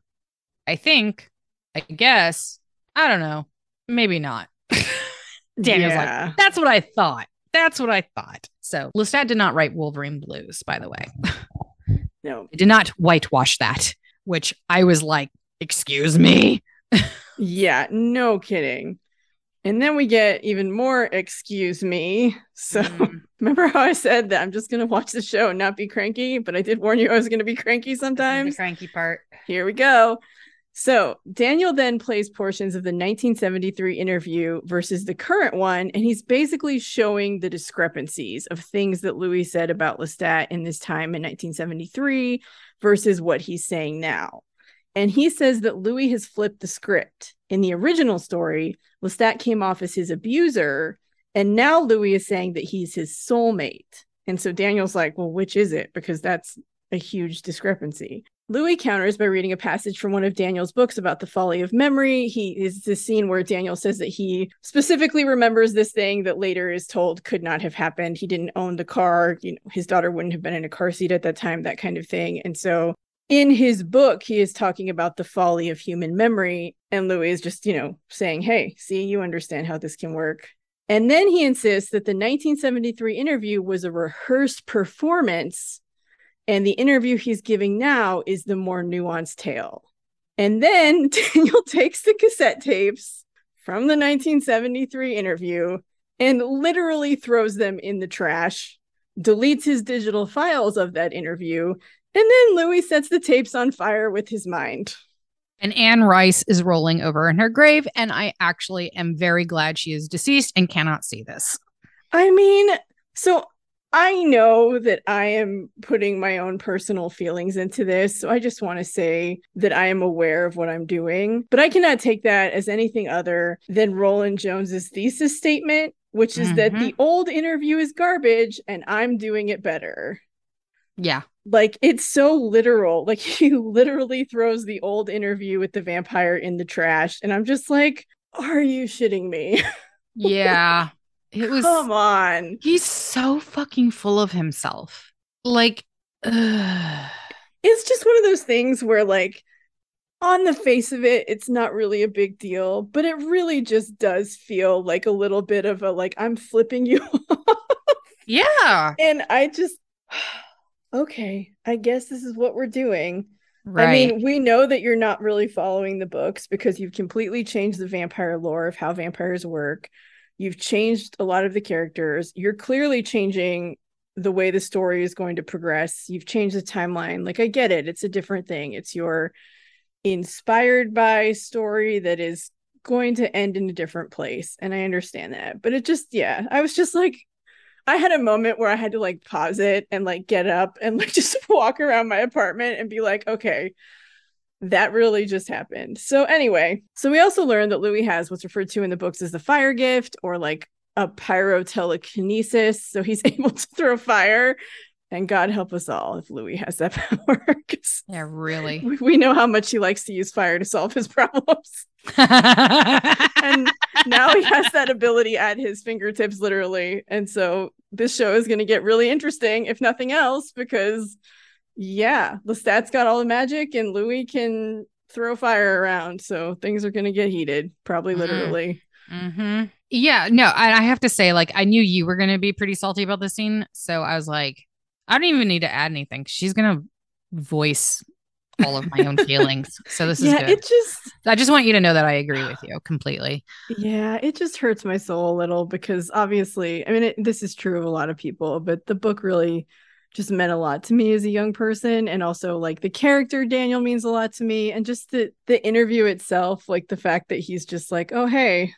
I think. I guess. I don't know. Maybe not." Daniel's like, "That's what I thought. That's what I thought." So, Lestat did not write Wolverine Blues, by the way. no, I did not whitewash that, which I was like, excuse me. yeah, no kidding. And then we get even more excuse me. So Mm. remember how I said that I'm just gonna watch the show and not be cranky, but I did warn you I was gonna be cranky The sometimes. cranky part. Here we go. So Daniel then plays portions of the 1973 interview versus the current one, and he's basically showing the discrepancies of things that Louis said about Lestat in this time in 1973 versus what he's saying now. And he says that Louis has flipped the script. In the original story, Lestat came off as his abuser, and now Louis is saying that he's his soulmate. And so Daniel's like, well, which is it? Because that's a huge discrepancy. Louis counters by reading a passage from one of Daniel's books about the folly of memory. He is the scene where Daniel says that he specifically remembers this thing that later is told could not have happened. He didn't own the car. You know, his daughter wouldn't have been in a car seat at that time, that kind of thing. And so in his book, he is talking about the folly of human memory. And Louis is just, you know, saying, hey, see, you understand how this can work. And then he insists that the 1973 interview was a rehearsed performance and the interview he's giving now is the more nuanced tale. And then Daniel takes the cassette tapes from the 1973 interview and literally throws them in the trash, deletes his digital files of that interview, and then Louis sets the tapes on fire with his mind. And Anne Rice is rolling over in her grave, and I actually am very glad she is deceased and cannot see this. I mean, so I know that I am putting my own personal feelings into this. So I just want to say that I am aware of what I'm doing, but I cannot take that as anything other than Rolin Jones's thesis statement, which is mm-hmm. that the old interview is garbage and I'm doing it better. Yeah. Like it's so literal. Like he literally throws the old interview with the vampire in the trash. And I'm just like, are you shitting me? Yeah. It was come on. He's so fucking full of himself. Like, ugh. it's just one of those things where, like, on the face of it, it's not really a big deal, but it really just does feel like a little bit of a like I'm flipping you off. Yeah. And I just okay, I guess this is what we're doing. Right. I mean, we know that you're not really following the books because you've completely changed the vampire lore of how vampires work. You've changed a lot of the characters. You're clearly changing the way the story is going to progress. You've changed the timeline. Like, I get it. It's a different thing. It's your inspired by story that is going to end in a different place. And I understand that. But it just, yeah, I was just like, I had a moment where I had to like pause it and like get up and like just walk around my apartment and be like, okay, that really just happened. So anyway, so we also learned that Louis has what's referred to in the books as the fire gift or like a pyrotelekinesis. So he's able to throw fire. And God help us all if Louis has that power. yeah, really. We, we know how much he likes to use fire to solve his problems. and now he has that ability at his fingertips, literally. And so this show is going to get really interesting, if nothing else, because yeah, Lestat's got all the magic, and Louis can throw fire around, so things are gonna get heated, probably mm-hmm. literally. Mm-hmm. Yeah, no, I, I have to say, like, I knew you were gonna be pretty salty about the scene, so I was like, I don't even need to add anything. She's gonna voice all of my own feelings. So this yeah, is good. it just I just want you to know that I agree with you completely. Yeah, it just hurts my soul a little because obviously, I mean, it, this is true of a lot of people, but the book really just meant a lot to me as a young person and also like the character Daniel means a lot to me and just the the interview itself like the fact that he's just like oh hey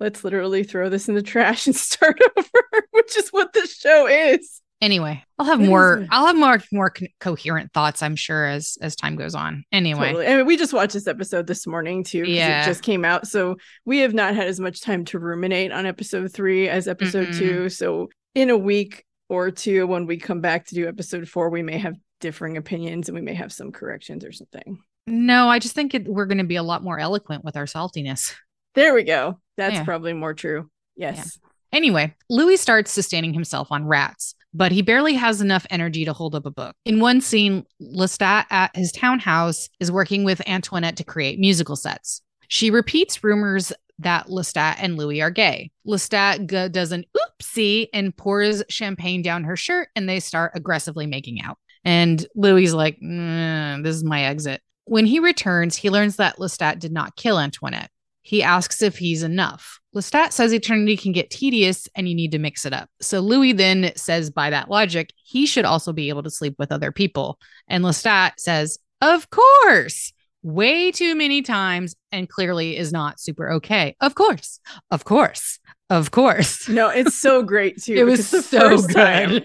let's literally throw this in the trash and start over which is what this show is anyway i'll have more i'll have more more co- coherent thoughts i'm sure as as time goes on anyway totally. I mean, we just watched this episode this morning too yeah it just came out so we have not had as much time to ruminate on episode three as episode mm-hmm. two so in a week or two when we come back to do episode four we may have differing opinions and we may have some corrections or something no i just think it, we're going to be a lot more eloquent with our saltiness there we go that's yeah. probably more true yes yeah. anyway louis starts sustaining himself on rats but he barely has enough energy to hold up a book. In one scene, Lestat at his townhouse is working with Antoinette to create musical sets. She repeats rumors that Lestat and Louis are gay. Lestat g- does an oopsie and pours champagne down her shirt, and they start aggressively making out. And Louis like, mm, "This is my exit." When he returns, he learns that Lestat did not kill Antoinette. He asks if he's enough. Lestat says eternity can get tedious and you need to mix it up. So Louis then says, by that logic, he should also be able to sleep with other people. And Lestat says, Of course. Way too many times and clearly is not super okay. Of course. Of course. Of course. No, it's so great too. It was so good. time,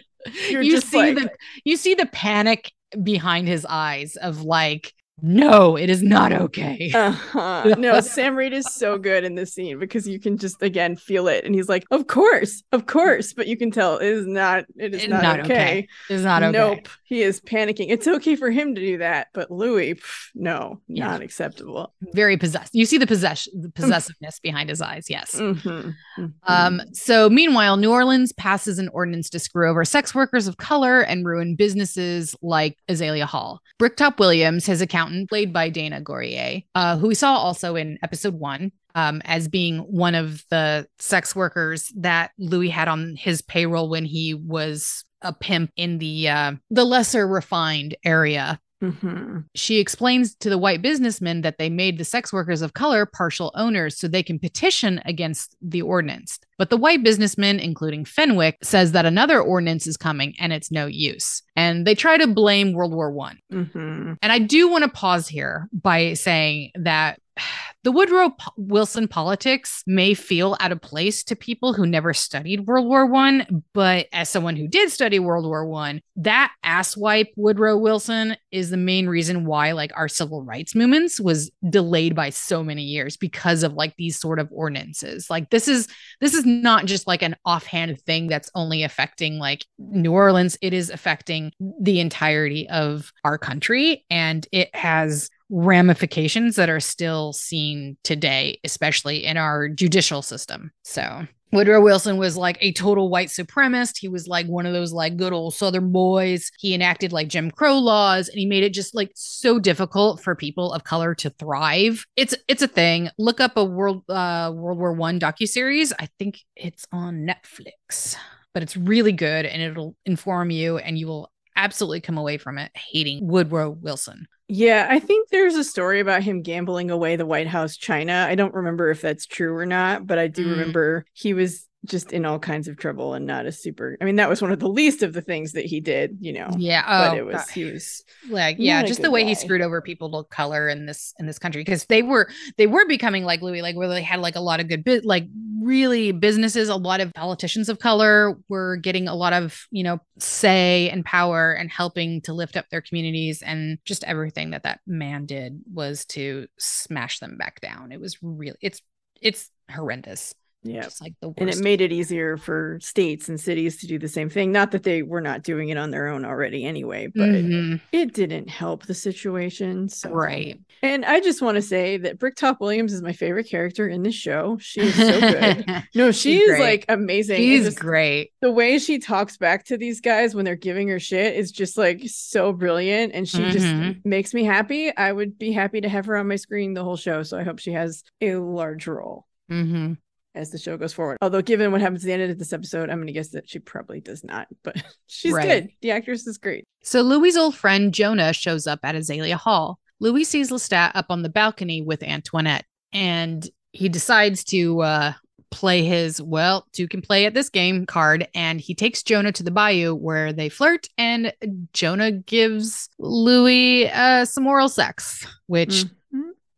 you see like- the you see the panic behind his eyes of like, no, it is not okay. Uh-huh. No, Sam Reid is so good in this scene because you can just again feel it, and he's like, "Of course, of course," but you can tell it is not. It is not, not okay. okay. It's not okay. Nope, he is panicking. It's okay for him to do that, but Louis, pff, no, Yeah. not acceptable. Very possessed. You see the possess the possessiveness behind his eyes. Yes. Mhm, mhm. Um, so meanwhile, New Orleans passes an ordinance to screw over sex workers of color and ruin businesses like Azalea Hall. Bricktop Williams, his played by Dana Gourier, uh, who we saw also in episode one. Um, as being one of the sex workers that Louis had on his payroll when he was a pimp in the uh, the lesser refined area Mhm. she explains to the white businessmen that they made the sex workers of color partial owners so they can petition against the ordinance. But the white businessman, including Fenwick, says that another ordinance is coming and it's no use. And they try to blame World War One. Mhm. And I do want to pause here by saying that the Woodrow Wilson politics may feel out of place to people who never studied World War One, but as someone who did study World War One, that asswipe Woodrow Wilson is the main reason why like our civil rights movements was delayed by so many years because of like these sort of ordinances. Like this is this is not just like an offhand thing that's only affecting like New Orleans. It is affecting the entirety of our country. And it has ramifications that are still seen today, especially in our judicial system. So Woodrow Wilson was like a total white supremacist. He was like one of those like good old Southern boys. He enacted like Jim Crow laws and he made it just like so difficult for people of color to thrive. It's it's a thing. Look up a world uh World War One docuseries. I think it's on Netflix, but it's really good and it'll inform you and you will absolutely come away from it hating Woodrow Wilson. Yeah, I think there's a story about him gambling away the White House china. I don't remember if that's true or not, but I do Mm. remember he was just in all kinds of trouble and not a super. I mean, that was one of the least of the things that he did, you know. Yeah. But Oh, it was God. he was like yeah just the way he screwed over people of color in this in this country because they were they were becoming like louis like where they had like a lot of good bit like really businesses a lot of politicians of color were getting a lot of you know say and power and helping to lift up their communities and just everything that that man did was to smash them back down it was really it's it's horrendous yeah. just like the worst And it made it easier for states and cities to do the same thing. Not that they were not doing it on their own already anyway, but Mhm. it didn't help the situation. So right And I just want to say that Bricktop Williams is my favorite character in this show. She is so good. No, she She's is like amazing. she's just great The way she talks back to these guys when they're giving her shit is just like so brilliant. And she Mhm. just makes me happy. I would be happy to have her on my screen the whole show. So I hope she has a large role hmm as the show goes forward. Although, given what happens at the end of this episode, I'm going to guess that she probably does not. But she's Right. good. The actress is great. So Louis' old friend Jonah shows up at Azalea Hall. Louis sees Lestat up on the balcony with Antoinette, and he decides to uh, play his well, two can play at this game card, and he takes Jonah to the bayou where they flirt, and Jonah gives Louis uh, some oral sex, which Mhm.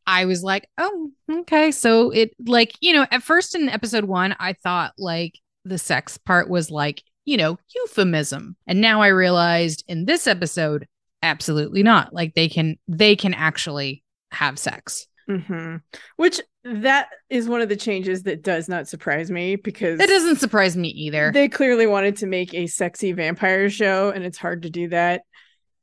I was like, oh, okay. So it like, you know, at first in episode one, I thought like the sex part was like, you know, euphemism. And now I realized in this episode, absolutely not. Like they can they can actually have sex. hmm Which that is one of the changes that does not surprise me because it doesn't surprise me either. They clearly wanted to make a sexy vampire show, and it's hard to do that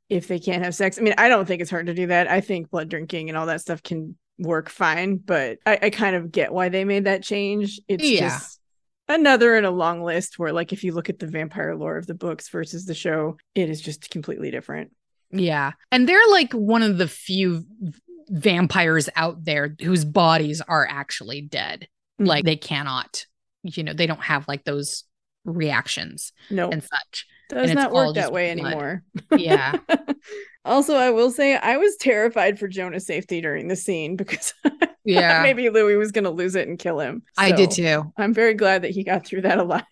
if they can't have sex. I mean, I don't think it's hard to do that. I think blood drinking and all that stuff can work fine, but I, I kind of get why they made that change. It's Yeah. just another in a long list where, like, if you look at the vampire lore of the books versus the show, it is just completely different. Yeah. And they're like one of the few vampires out there whose bodies are actually dead. Like mm-hmm. they cannot, you know, they don't have like those reactions no, and such. Does not work that way blood. anymore. Yeah. also, I will say I was terrified for Jonah's safety during the scene because Yeah. maybe Louis was going to lose it and kill him. I did too. I'm very glad that he got through that alive.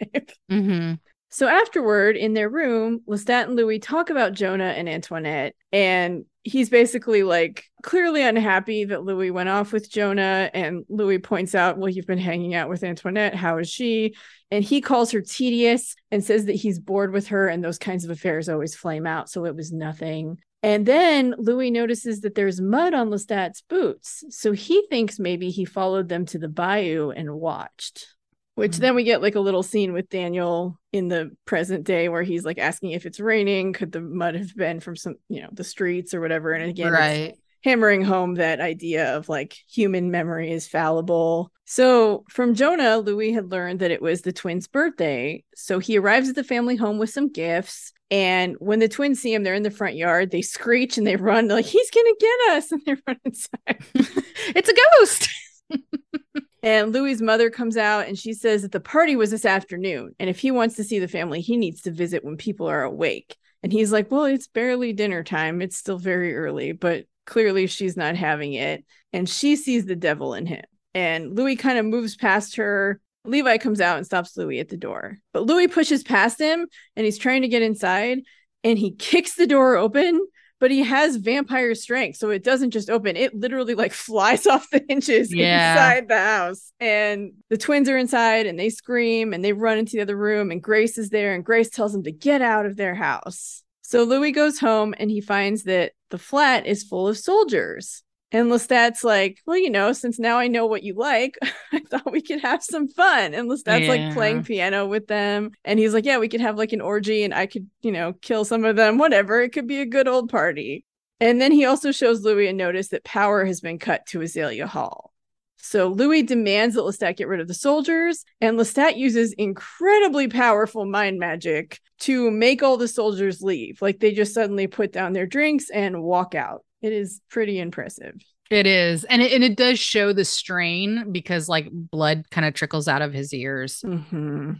hmm So afterward, in their room, Lestat and Louis talk about Jonah and Antoinette, and he's basically like clearly unhappy that Louis went off with Jonah. And Louis points out, Well, you've been hanging out with Antoinette. How is she? And he calls her tedious and says that he's bored with her, and those kinds of affairs always flame out. So it was nothing. And then Louis notices that there's mud on Lestat's boots. So he thinks maybe he followed them to the bayou and watched which Mhm. then we get like a little scene with Daniel in the present day where he's like asking if it's raining, could the mud have been from some, you know, the streets or whatever. And again, right. hammering home that idea of like human memory is fallible. So from Jonah, Louis had learned that it was the twins' birthday. So he arrives at the family home with some gifts. And when the twins see him, they're in the front yard. They screech and they run. They're like, he's going to get us. And they run inside. it's a ghost. And Louis's mother comes out and she says that the party was this afternoon. And if he wants to see the family, he needs to visit when people are awake. And he's like, Well, it's barely dinner time. It's still very early, but clearly she's not having it. And she sees the devil in him. And Louis kind of moves past her. Levi comes out and stops Louis at the door. But Louis pushes past him and he's trying to get inside and he kicks the door open but he has vampire strength so it doesn't just open it literally like flies off the hinges Yeah. inside the house. And the twins are inside and they scream and they run into the other room and grace is there and grace tells them to get out of their house. So louis goes home and he finds that the flat is full of soldiers and Lestat's like, well, you know, since now I know what you like, I thought we could have some fun. And Lestat's like playing piano with them. And he's like, yeah, we could have like an orgy and I could, you know, kill some of them, whatever. It could be a good old party. And then he also shows Louis a notice that power has been cut to Azalea Hall. So Louis demands that Lestat get rid of the soldiers, and Lestat uses incredibly powerful mind magic to make all the soldiers leave. Like they just suddenly put down their drinks and walk out. It is pretty impressive. It is. And it, and it does show the strain because like blood kind of trickles out of his ears. hmm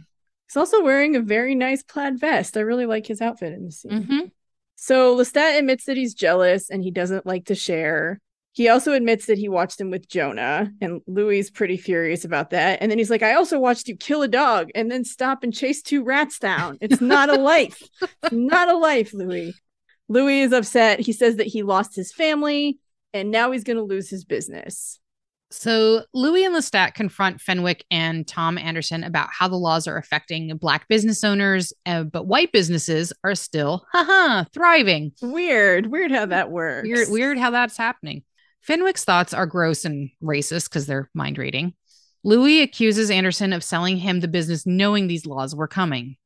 He's also wearing a very nice plaid vest. I really like his outfit in the scene. Mhm. So Lestat admits that he's jealous and he doesn't like to share. He also admits that he watched him with Jonah, and Louis is pretty furious about that. And then he's like, I also watched you kill a dog and then stop and chase two rats down. It's not a life. It's not a life, Louis. Louis is upset. He says that he lost his family and now he's going to lose his business. So Louis and Lestat confront Fenwick and Tom Anderson about how the laws are affecting black business owners, uh, but white businesses are still, haha, thriving. Weird. Weird how that works. Weird, weird how that's happening. Fenwick's thoughts are gross and racist because they're mind reading. Louis accuses Anderson of selling him the business knowing these laws were coming.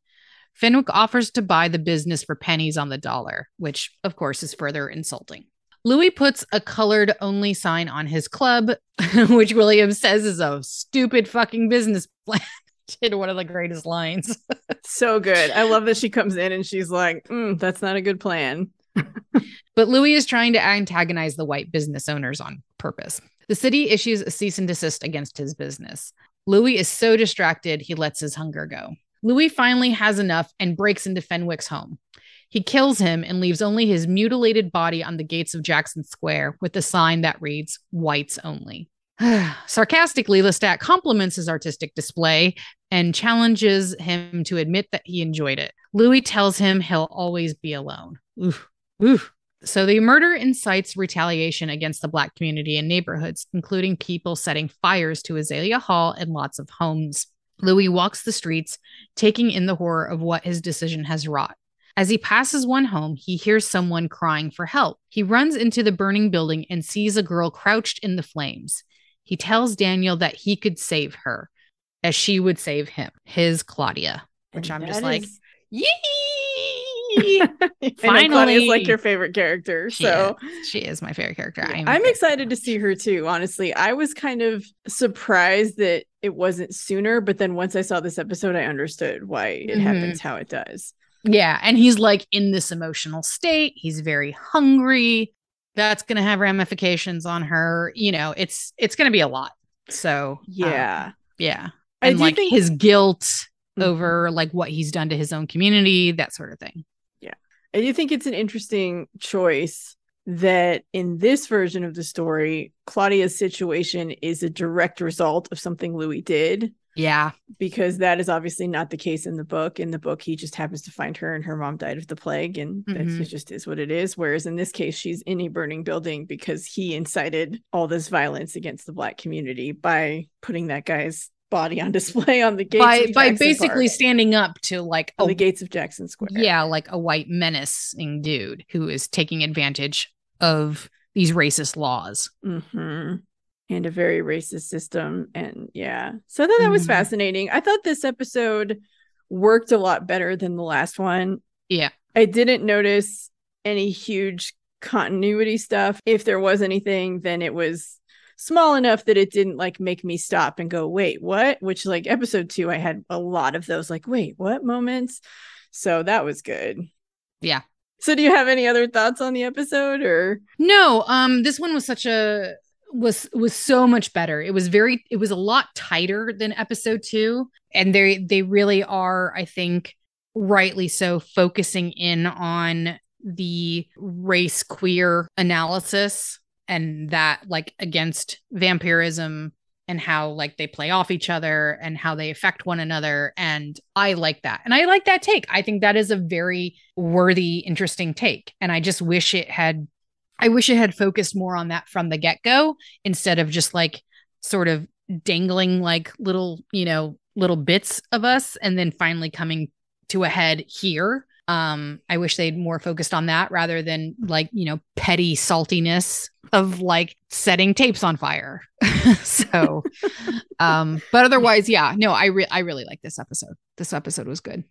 Fenwick offers to buy the business for pennies on the dollar, which of course is further insulting. Louis puts a colored only sign on his club, which Williams says is a stupid fucking business plan. Did one of the greatest lines. So good. I love that she comes in and she's like, "Mm, that's not a good plan. But Louis is trying to antagonize the white business owners on purpose. The city issues a cease and desist against his business. Louis is so distracted, he lets his hunger go. Louis finally has enough and breaks into Fenwick's home. He kills him and leaves only his mutilated body on the gates of Jackson Square with a sign that reads, Whites Only. Sarcastically, Lestat compliments his artistic display and challenges him to admit that he enjoyed it. Louis tells him he'll always be alone. Oof. Oof. So the murder incites retaliation against the Black community in neighborhoods, including people setting fires to Azalea Hall and lots of homes. Louis walks the streets, taking in the horror of what his decision has wrought. As he passes one home, he hears someone crying for help. He runs into the burning building and sees a girl crouched in the flames. He tells Daniel that he could save her, as she would save him, his Claudia, which And I'm just like, yee. I know Claudia's like your favorite character. She so is. she is my favorite character. I'm, I'm excited to see her too, honestly. I was kind of surprised that it wasn't sooner, but then once I saw this episode, I understood why it Mhm. happens how it does. Yeah, and he's like in this emotional state. He's very hungry. That's going to have ramifications on her. You know, it's it's going to be a lot. So, um, Yeah. yeah. And do like think- his guilt Mhm. over like what he's done to his own community, that sort of thing. I do think it's an interesting choice that in this version of the story, Claudia's situation is a direct result of something Louis did. Yeah. because that is obviously not the case in the book. In the book, he just happens to find her and her mom died of the plague, and Mhm. that's it just is what it is. Whereas in this case, she's in a burning building because he incited all this violence against the black community by putting that guy's body on display on the gates by of by basically Park, standing up to like a the gates of Jackson Square. yeah, like a white menacing dude who is taking advantage of these racist laws. hmm And a very racist system. And yeah. So I thought that was Mhm. fascinating. I thought this episode worked a lot better than the last one. Yeah. I didn't notice any huge continuity stuff. If there was anything, then it was small enough that it didn't like make me stop and go, wait, what? Which like episode two, I had a lot of those like, wait, what moments? So that was good. Yeah. So do you have any other thoughts on the episode or No, um this one was such a was was so much better. It was very it was a lot tighter than episode 2 and they they really are I think rightly so focusing in on the race queer analysis and that like against vampirism and how like they play off each other and how they affect one another and I like that. And I like that take. I think that is a very worthy interesting take and I just wish it had I wish it had focused more on that from the get-go instead of just like sort of dangling like little, you know, little bits of us and then finally coming to a head here. Um, I wish they'd more focused on that rather than like, you know, petty saltiness of like setting tapes on fire. so um, but otherwise, yeah, no, I re- I really like this episode. This episode was good.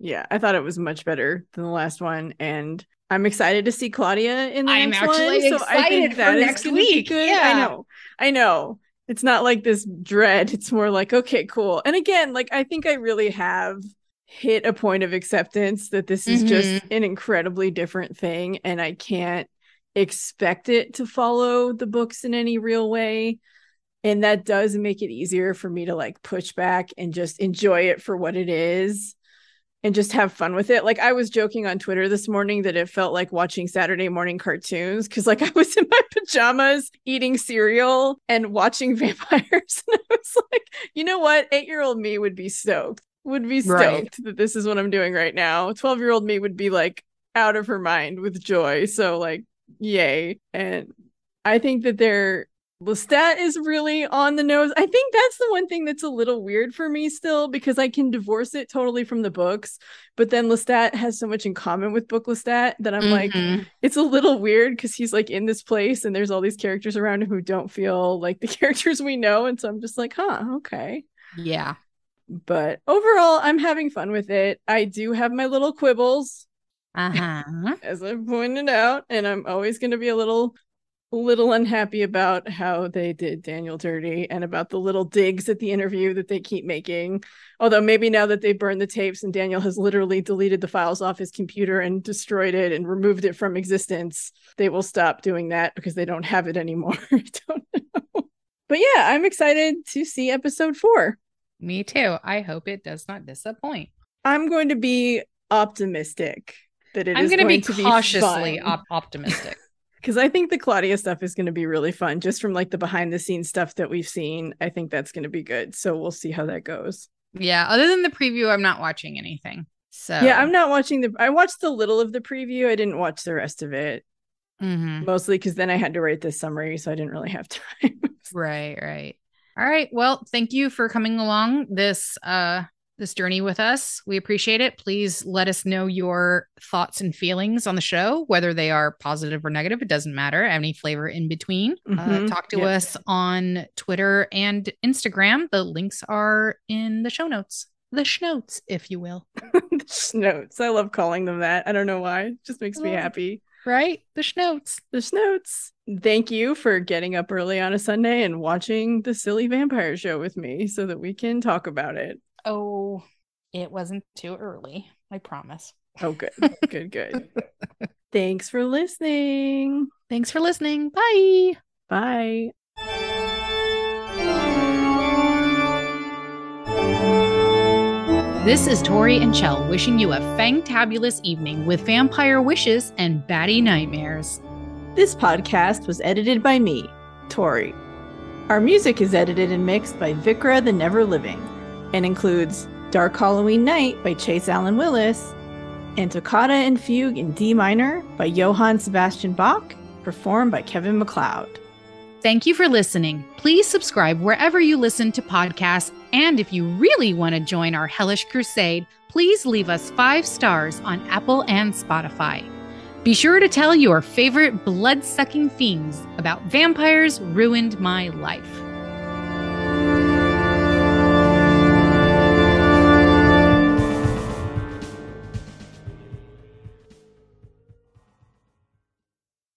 Yeah, I thought it was much better than the last one, and I'm excited to see Claudia in the I'm next actually one. So I think excited that for next week. good. Yeah. I know, I know. It's not like this dread. It's more like okay, cool. And again, like I think I really have hit a point of acceptance that this is just Mm-hmm. an incredibly different thing, and I can't expect it to follow the books in any real way. And that does make it easier for me to like push back and just enjoy it for what it is and just have fun with it. Like I was joking on Twitter this morning that it felt like watching Saturday morning cartoons because like I was in my pajamas eating cereal and watching vampires. And I was like, you know what? Eight year old me would be stoked, would be stoked Right. that this is what I'm doing right now. 12 year old me would be like out of her mind with joy. So like, yay. And I think that they're Lestat is really on the nose. I think that's the one thing that's a little weird for me still because I can divorce it totally from the books, but then Lestat has so much in common with book Lestat that I'm like, Mhm. it's a little weird because he's like in this place and there's all these characters around him who don't feel like the characters we know, and so I'm just like, huh, okay. yeah. But overall, I'm having fun with it. I do have my little quibbles, Uh-huh. as I pointed out, and I'm always going to be a little little unhappy about how they did Daniel dirty and about the little digs at the interview that they keep making. Although maybe now that they've burned the tapes and Daniel has literally deleted the files off his computer and destroyed it and removed it from existence, they will stop doing that because they don't have it anymore. I don't know. But yeah, I'm excited to see episode 4. Me too. I hope it does not disappoint. I'm going to be optimistic that it I'm is going to be to be cautiously op- optimistic. because I think the Claudia stuff is going to be really fun, just from like the behind the scenes stuff that we've seen. I think that's going to be good. So we'll see how that goes. yeah. Other than the preview, I'm not watching anything. So Yeah, I'm not watching the. I watched the little of the preview. I didn't watch the rest of it, Mhm. mostly because then I had to write this summary, so I didn't really have time. Right. Right. All right. Well, thank you for coming along this uh this journey with us. We appreciate it. Please let us know your thoughts and feelings on the show, whether they are positive or negative. It doesn't matter. Any flavor in between. Uh, Mhm. talk to Yep. us on Twitter and Instagram. The links are in the show notes. The schnotes, if you will. the Schnotes. I love calling them that. I don't know why. It just makes me happy. Right? The schnotes. The Schnotes. Thank you for getting up early on a Sunday and watching the silly vampire show with me so that we can talk about it. Oh, it wasn't too early. I promise. Oh, good. good, good. Thanks for listening. Thanks for listening. Bye. Bye. This is Tori and Chell wishing you a fangtabulous evening with vampire wishes and batty nightmares. This podcast was edited by me, Tori. Our music is edited and mixed by Vikra the Never Living. and includes Dark Halloween Night by Chase Allen Willis and Toccata and Fugue in D minor by Johann Sebastian Bach, performed by Kevin MacLeod. Thank you for listening. Please subscribe wherever you listen to podcasts. And if you really want to join our hellish crusade, please leave us five stars on Apple and Spotify. Be sure to tell your favorite blood sucking fiends about vampires ruined my life.